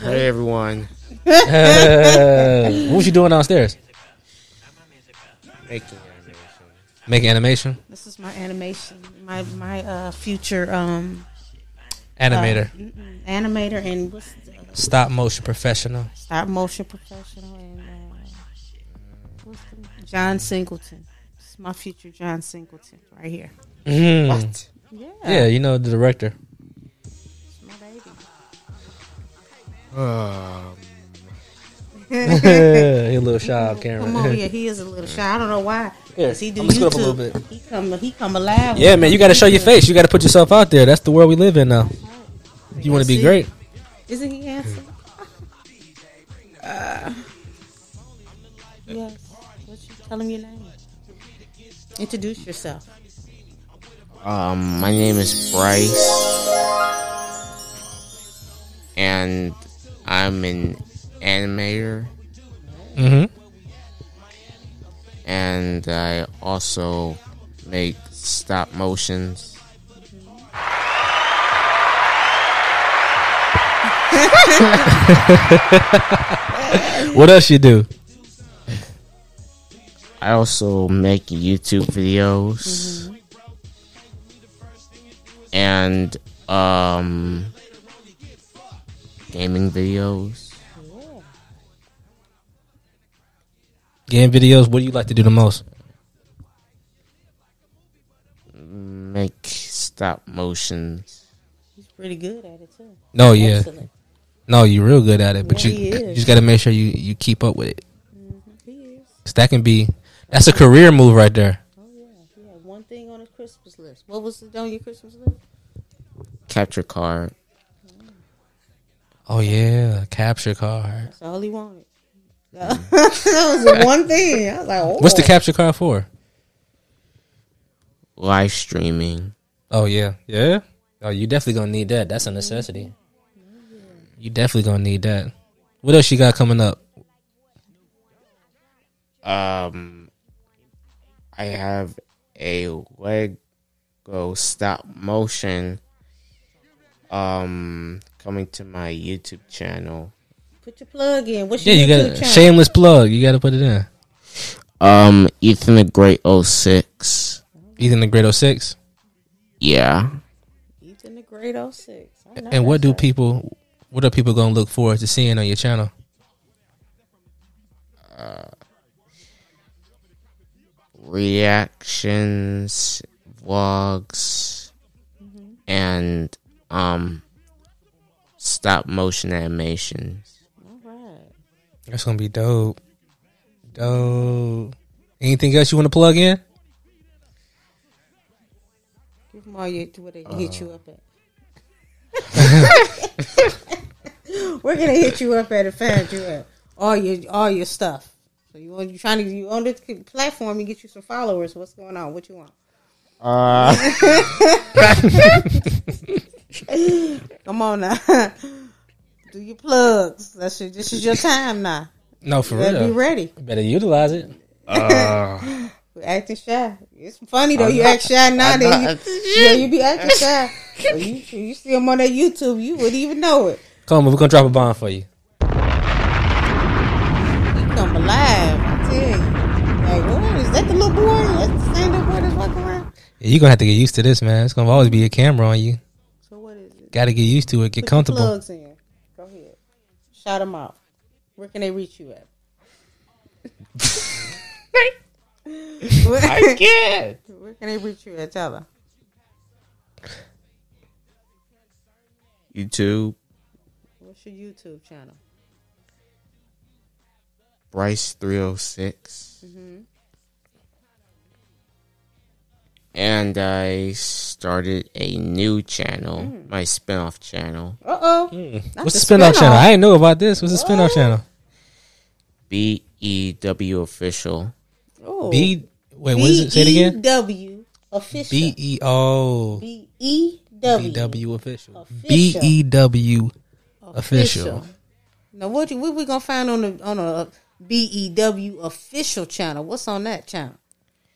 Hey everyone. what was you doing downstairs? Making animation. Make animation. This is my animation. My my uh future um Animator. uh, mm-mm, animator and what's the, Stop motion professional. stop motion professional and uh, what's the, John Singleton. This is my future John Singleton right here. Mm. What? Yeah, Yeah, you know the director. Um, *laughs* he a little shy off camera. Come on, yeah, he is a little shy. I don't know why. Here, 'Cause he do I'ma up a little bit. He come, he come alive. Yeah, man, you got to show your face. You got to put yourself out there. That's the world we live in now. You want to be great. Isn't he handsome? Uh, yes. What you tell him your name? Introduce yourself. um, my name is Bryce, and I'm an animator, Mm-hmm. and I also make stop motions. *laughs* What else you do? I also make YouTube videos, and um, gaming videos. Game videos. What do you like to do the most? Make stop motions. He's pretty good at it too. No, yeah, Excellent. no, you're real good at it, but Yeah, you, you just got to make sure you you keep up with it. Mm-hmm, he is. 'Cause that can be that's a career move right there. Oh yeah. He had one thing on his Christmas list. What was it on your Christmas list? Capture card. Oh yeah, capture card. That's all he wanted. *laughs* that was the one thing. I was like, oh. What's the capture card for? live streaming. Oh yeah, yeah. Oh, you definitely gonna need that. That's a necessity. You definitely gonna need that. What else you got coming up? Um, I have a Lego stop motion um coming to my YouTube channel. Put your plug in. What's your Yeah, you YouTube got a channel? shameless plug. You got to put it in. Um Ethan the Great 06. Ethan the Great 06. Yeah. Ethan the Great 06. And what do right. people? What are people gonna look forward to seeing on your channel? Reactions, vlogs, and um stop motion animations. All right. That's gonna be dope. Dope. Anything else you want to plug in? Give them all your, where they can hit you up at. *laughs* We're gonna hit you up at and find you at all your all your stuff. So you want you trying to you on this platform and get you some followers. What's going on? What you want? Uh *laughs* Come on now, *laughs* do your plugs. That's your, this is your time now. No, for You better be real. ready. Better utilize it. uh We're *laughs* acting shy. It's funny though. You act shy now. I'm Then you, yeah, you be acting shy. So you you see them on that YouTube, you wouldn't even know it. Come on, we're gonna drop a bomb for you. You come alive. I tell you. Like, what is that? The little boy? That's the stand up boy that's walking around. Yeah, you're gonna have to get used to this, man. It's gonna always be a camera on you. So what is it? Got to get used to it. Get Put your comfortable. plugs in. Go ahead. Shout them out. Where can they reach you at? I can't. *laughs* Where can they reach you at? Tell her. YouTube, What's your YouTube channel? Bryce 306. Mm-hmm. And I started a new channel, my spin-off channel, Uh oh. What's the spin-off channel? I didn't know about this. What's the spin-off channel? BEW Official. Oh. B. Wait, what is it? Say it again. W official. B E O B E B W W official. Official. B E W official. Now what you, what we gonna find on the on a B E W official channel? What's on that channel?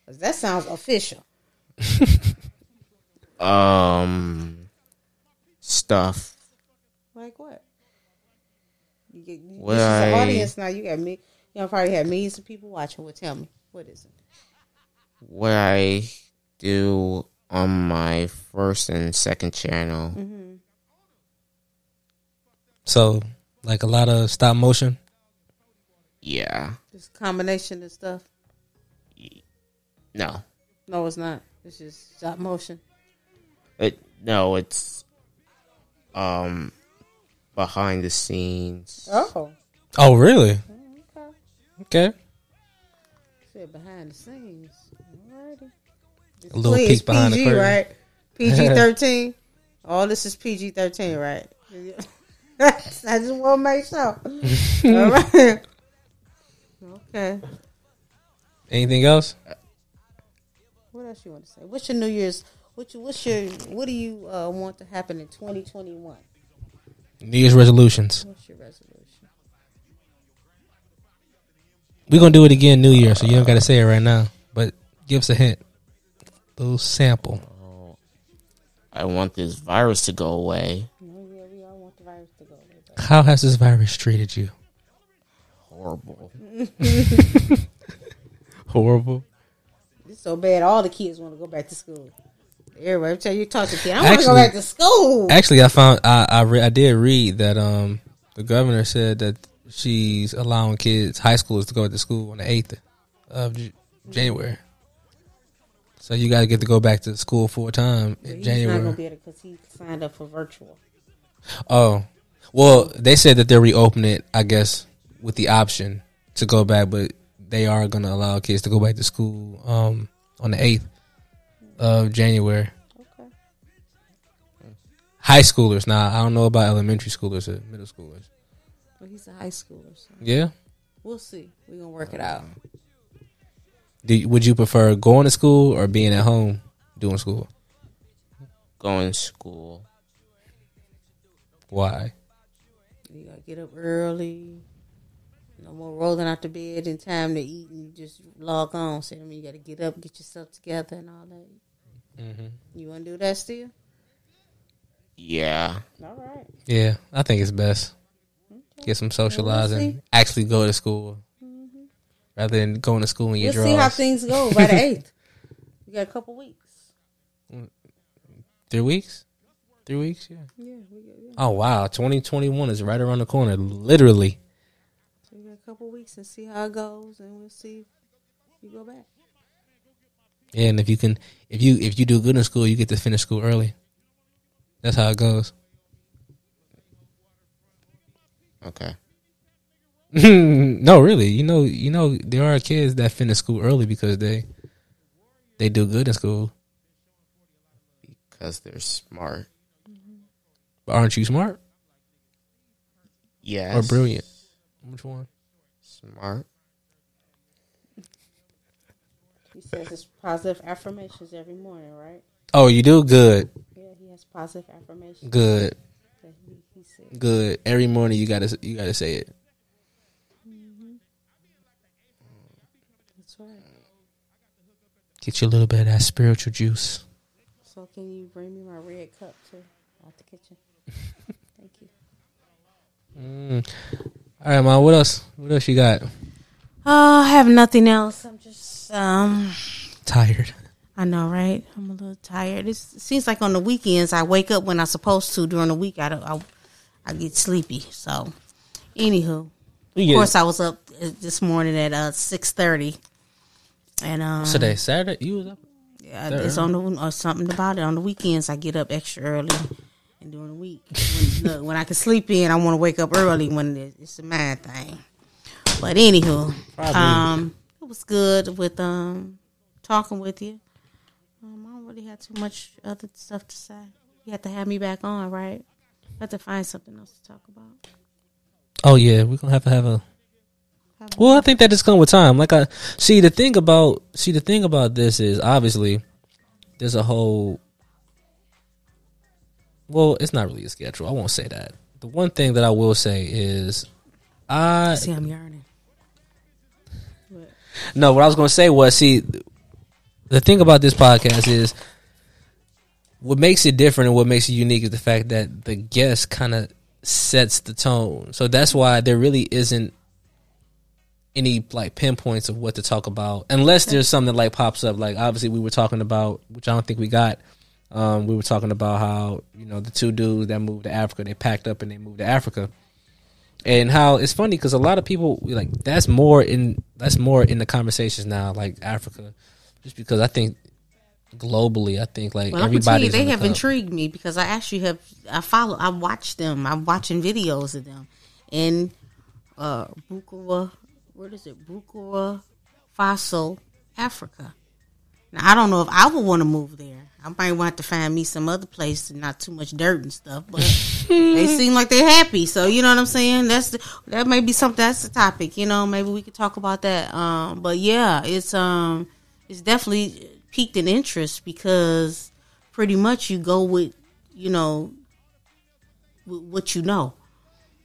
'Cause that sounds official. *laughs* Um, stuff. Like what? You get you, Well, this is an audience now. You got me. You know, probably have millions of people watching. Well, tell me what is it? What I do on my first and second channel. Mm-hmm. So, like a lot of stop motion. Yeah. This combination of stuff. No. No, it's not. It's just stop motion. It, no, it's um behind the scenes. Oh, Oh, really? okay. Okay. Said behind the scenes. Alrighty. A little Please, peek behind the PG, curtain. right? PG *laughs* thirteen. All this is PG thirteen, right? *laughs* I just want to make sure. *laughs* All right. Okay. Anything else? What else you want to say? What's your New Year's? What's your, what's your what do you uh, want to happen in twenty twenty one? New Year's resolutions. What's your resolution? We're gonna do it again New Year, so you don't gotta say it right now. But give us a hint. Little sample. I want this virus to go away. No, yeah, we all want the virus to go. away, but- How has this virus treated you? Horrible. *laughs* *laughs* Horrible. So bad. All the kids want to go back to school. Everybody tell you talk to kids. I want to go back to school. Actually, I found I I, re- I did read that um the governor said that she's allowing kids, high schoolers, to go to school on the eighth of J- January. So you got to get to go back to school full time in He's not gonna January. be able because he signed up for virtual. Oh, well, they said that they're reopening it. I guess with the option to go back, but they are going to allow kids to go back to school um on the eighth of January. Okay. High schoolers. Now I don't know about elementary schoolers or middle schoolers. Well, he's a high schooler, so Yeah. we'll see. We're gonna work it out. Do would you prefer going to school or being at home doing school? Going to school. Why? You gotta get up early. No more rolling out the bed in time to eat and just log on. So I mean, you got to get up, get yourself together, and all that. Mm-hmm. You want to do that still? Yeah. All right. Yeah, I think it's best. Get some socializing. see. Mm-hmm. actually go to school rather than going to school in your We'll see how things go by the *laughs* eighth. We got a couple weeks. Three weeks. Three weeks. Yeah. Yeah, we yeah. Oh wow, twenty twenty one is right around the corner. Literally. So we got a couple weeks and see how it goes, and we'll see if we go back. Yeah, and if you can, if you if you do good in school, you get to finish school early. That's how it goes. Okay. *laughs* no, really, you know, you know, there are kids that finish school early because they they do good in school. Because they're smart. But aren't you smart Yes. or brilliant? Which one? Smart. He says it's positive affirmations every morning, right? Oh, you do good, Yeah, he has positive affirmations. good, he, he good. Every morning you gotta you gotta say it. That's right. Get you a little bit of that spiritual juice. So can you bring me my red cup too out the kitchen? *laughs* Thank you. Mm. All right, man. What else? What else you got? Oh, I have nothing else. I'm just um Tired. I know, right? I'm a little tired. It's, it seems like on the weekends I wake up when I'm supposed to. During the week, I don't, I, I get sleepy. So, anywho, of course, I was up uh, this morning at uh six thirty, and um, today Saturday. You was up. yeah, it's on the or something about it. On the weekends, I get up extra early, and during the week, when, look, when I can sleep in, I want to wake up early when it- it's a mad thing. But anywho, um, it was good with um talking with you. Um, I don't really have too much other stuff to say. You have to have me back on, right? I have to find something else to talk about. Oh yeah, we're gonna have to have a. Well, I think that just come with time. Like I see the thing about see the thing about this is obviously there's a whole. Well, it's not really a schedule. I won't say that. The one thing that I will say is, I See, I'm yearning. no. What I was gonna say was, see, the thing about this podcast is what makes it different and what makes it unique is the fact that the guest kind of sets the tone. So that's why there really isn't any like pinpoints of what to talk about unless there's something that like pops up. Like obviously we were talking about, which I don't think we got. Um, we were talking about how you know the two dudes that moved to Africa, they packed up and they moved to Africa, and how it's funny because a lot of people like that's more in that's more in the conversations now, like Africa, just because I think globally, I think like Well, I'm gonna tell you, everybody's they the have intrigued me because I actually have I follow I watch them. I'm watching videos of them in uh Burkina what is it? Burkina Faso, Africa. Now I don't know if I would want to move there. I might want to find me some other place and not too much dirt and stuff, but *laughs* they seem like they're happy. So you know what I'm saying? That's the, that may be something that's the topic, you know, maybe we could talk about that. Um but yeah, it's um it's definitely piqued an interest because pretty much you go with you know with what you know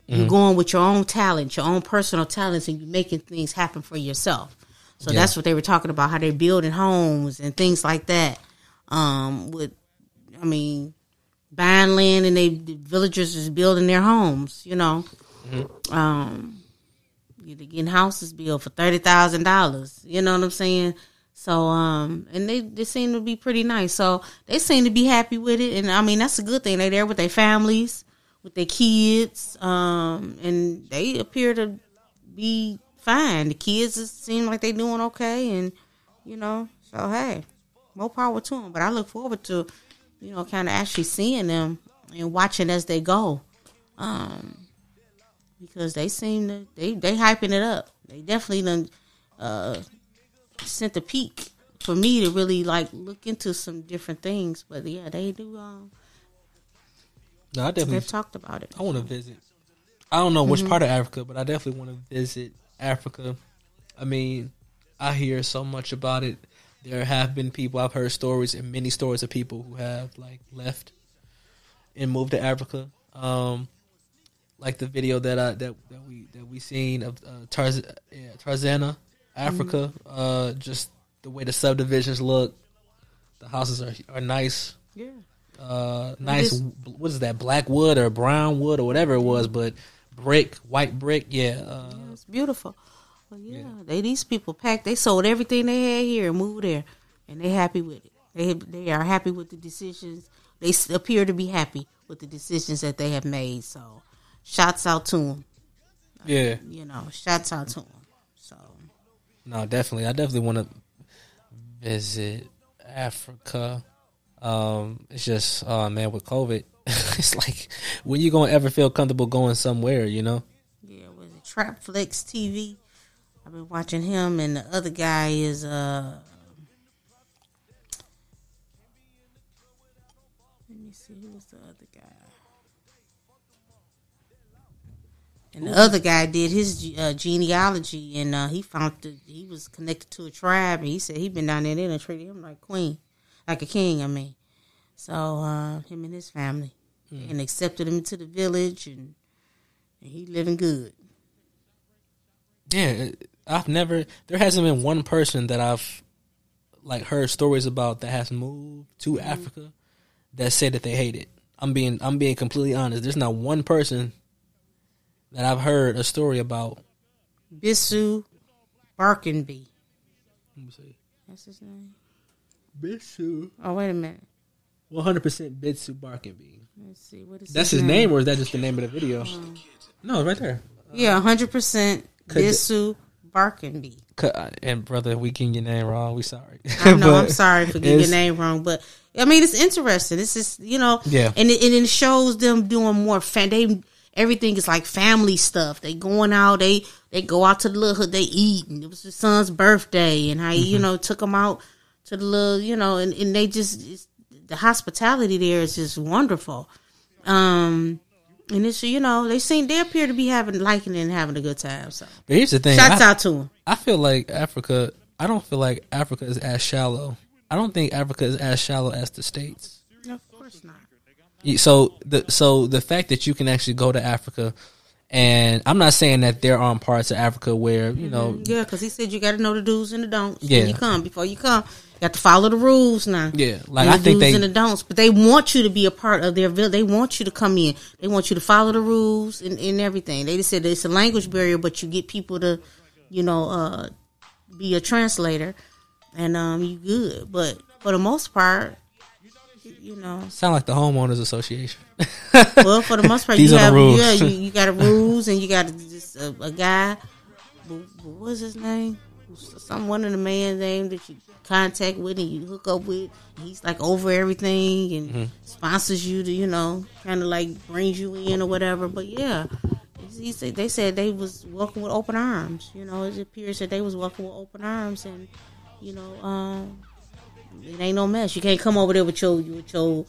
you're going with your own talent your own personal talents and you're making things happen for yourself so Yeah. that's what they were talking about how they're building homes and things like that um with i mean buying land and they the villagers is building their homes you know um they're getting houses built for thirty thousand dollars. You know what I'm saying? So um, and they they seem to be pretty nice. So they seem to be happy with it, and I mean that's a good thing. They're there with their families, with their kids, um, and they appear to be fine. The kids seem like they doing okay, and you know, so hey, more power to them. But I look forward to, you know, kind of actually seeing them and watching as they go. Um, because they seem to they they hyping it up. They definitely done uh sent the peak for me to really like look into some different things. But yeah, they do. Um, No, I definitely they've talked about it. I want to visit. I don't know which part of Africa, but I definitely want to visit Africa. I mean, I hear so much about it. There have been people I've heard stories and many stories of people who have like left and moved to Africa. Um, like the video that I that, that we that we seen of uh, Tarz, yeah, Tarzana, Africa. Uh, just the way the subdivisions look, the houses are are nice. Yeah. Uh, nice. is- What is that? Black wood or brown wood or whatever it was, but brick, white brick. Yeah. Uh, It's beautiful. Well, yeah, they these people packed. They sold everything they had here and moved there, and they happy with it. They they are happy with the decisions. They appear to be happy with the decisions that they have made. So, shouts out to them. yeah. You know, shouts out to them. So, No, definitely. I definitely want to visit Africa. Um, it's just, oh man, with COVID, *laughs* it's like when you gonna ever feel comfortable going somewhere, you know? yeah, was it Trapflix TV? I've been watching him, and the other guy is uh. Let me see who was the other guy. And the other guy did his uh, genealogy, and uh, he found that he was connected to a tribe, and he said he'd been down there, and treated him like queen, like a king. I mean, so uh, him and his family, Mm. and accepted him to the village, and, and he living good. Yeah, I've never. There hasn't been one person that I've like heard stories about that has moved to mm-hmm. Africa that said that they hate it. I'm being, I'm being completely honest. There's not one person that I've heard a story about. Bisu Barkenby. Let me see. That's his name. Bitsu. Oh wait a minute. One hundred percent Bitsu Barkenby. Let's see what is That's his name, or is that just the name of the video? No, right there. Yeah, hundred percent Could- Bisu Barkenby. And brother, we getting your name wrong. We sorry. I know. I'm *laughs* sorry for getting your name wrong, but I mean it's interesting. It's just you know, Yeah. and it, and it shows them doing more fan. They everything is like family stuff. They going out. They they go out to the little hood. They eat, and it was his son's birthday, and I Mm-hmm. you know took him out to the little you know, and, and they just it's, the hospitality there is just wonderful. Um, and it's you know they seem they appear to be having liking and having a good time. So But here's the thing. shouts I, out to them. I feel like Africa. I don't feel like Africa is as shallow. I don't think Africa is as shallow as the states. Of course not. So the so the fact that you can actually go to Africa, and I'm not saying that there aren't parts of Africa where you know, Yeah, because he said you got to know the do's and the don'ts Yeah. when you come. Before you come, you got to follow the rules now. yeah, like I the think do's they and the don'ts, but they want you to be a part of their village. They want you to come in. They want you to follow the rules and, and everything. They just said it's a language barrier, but you get people to, you know, uh, be a translator, and um, you good. But for the most part, you know, sound like the homeowners association. *laughs* well, for the most part, These you are the have rules. yeah, you, you got a *laughs* rules, and you got just a, a guy. What what was his name? Some one of the man's name that you contact with and you hook up with. He's like over everything and Mm-hmm. sponsors you to you know kind of like brings you in or whatever. But yeah. He said they said they was welcome with open arms. You know, it appears that they was welcome with open arms, and you know, um, it ain't no mess. You can't come over there with your with your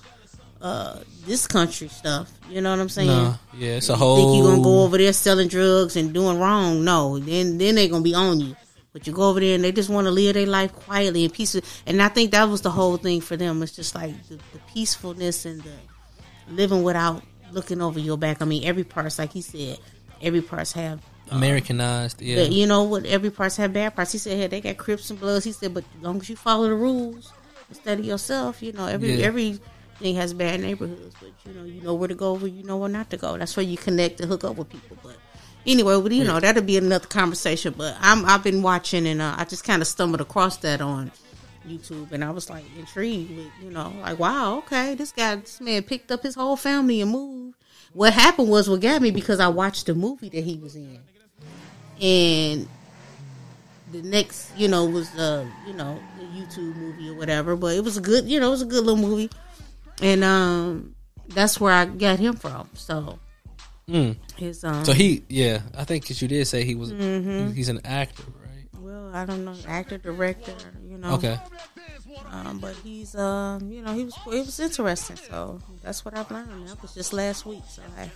uh, this country stuff. You know what I'm saying? No, yeah, it's a You whole. think you gonna go over there selling drugs and doing wrong? No, then then they gonna be on you. But you go over there and they just want to live their life quietly and peaceful. And I think that was the whole thing for them. It's just like the, the peacefulness and the living without looking over your back. I mean, every part's like he said. Every part's have Americanized, yeah. you know what? Every parts have bad parts. He said, "Hey, they got Crips and Bloods." He said, "But as long as you follow the rules instead of yourself, you know, every Yeah. everything has bad neighborhoods, but you know, you know where to go, where you know where not to go. That's where you connect and hook up with people." But anyway, but you know, that'll be another conversation. But I'm I've been watching, and uh, I just kind of stumbled across that on YouTube, and I was like intrigued with, you know, like wow, okay, this guy, this man picked up his whole family and moved. What happened was what got me because I watched the movie that he was in and the next, you know, was uh, you know, YouTube movie or whatever. But it was a good, you know, it was a good little movie, and um, that's where I got him from. So Mm. his um, So he, yeah, I think 'cause you did say he was. Mm-hmm. he's an actor, right? well, I don't know, actor, director, you know, Okay. Um, but he's um, you know, he was it was interesting. So that's what I've learned. That was just last week. So I,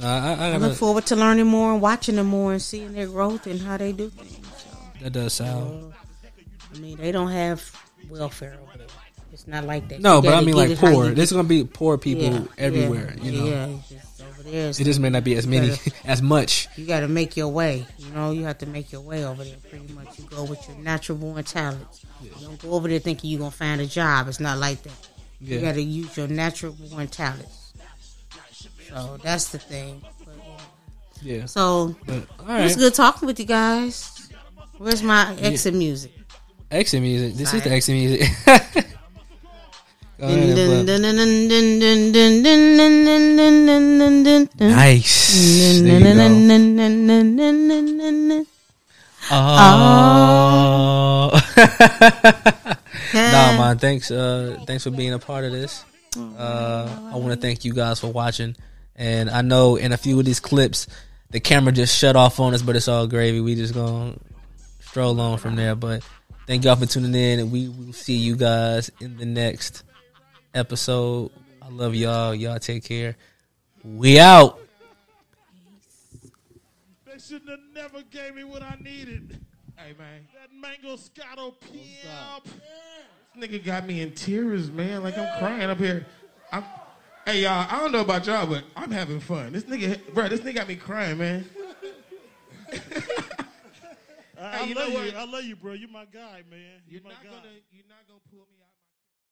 No, I, I I look forward to learning more and watching them more and seeing their growth and how they do things. So. that does sound. I mean, they don't have welfare over there. It's not like that. No, You but I mean like poor. There's gonna be poor people Yeah, everywhere. yeah, You know. Yeah, just over there It just may not be as many, *laughs* as much. you got to make your way. You know, you have to make your way over there. Pretty much, you go with your natural born talents. You don't go over there thinking you're gonna find a job. It's not like that. You got to use your natural born talents. So that's the thing. But, yeah. yeah. So But, all it was good talking with you guys. Where's my exit music? Exit music. This Sorry. is the exit music. nice. Oh. nah, man. Thanks. Uh, thanks for being a part of this. Uh, I want to thank you guys for watching. And I know in a few of these clips, the camera just shut off on us, but it's all gravy. We just gonna stroll on from there. But thank y'all for tuning in, and we will see you guys in the next episode. I love y'all. Y'all take care. We out. They shouldn't have never gave me what I needed. Hey man, That mango scotto PM. this nigga got me in tears, man. Like I'm crying up here. I'm, hey y'all, I don't know about y'all, but I'm having fun. This nigga, bro, this nigga got me crying, man. *laughs* I, Hey, I you love you. I love you, bro. You're my guy, man. You're, You're my not guy. gonna, you're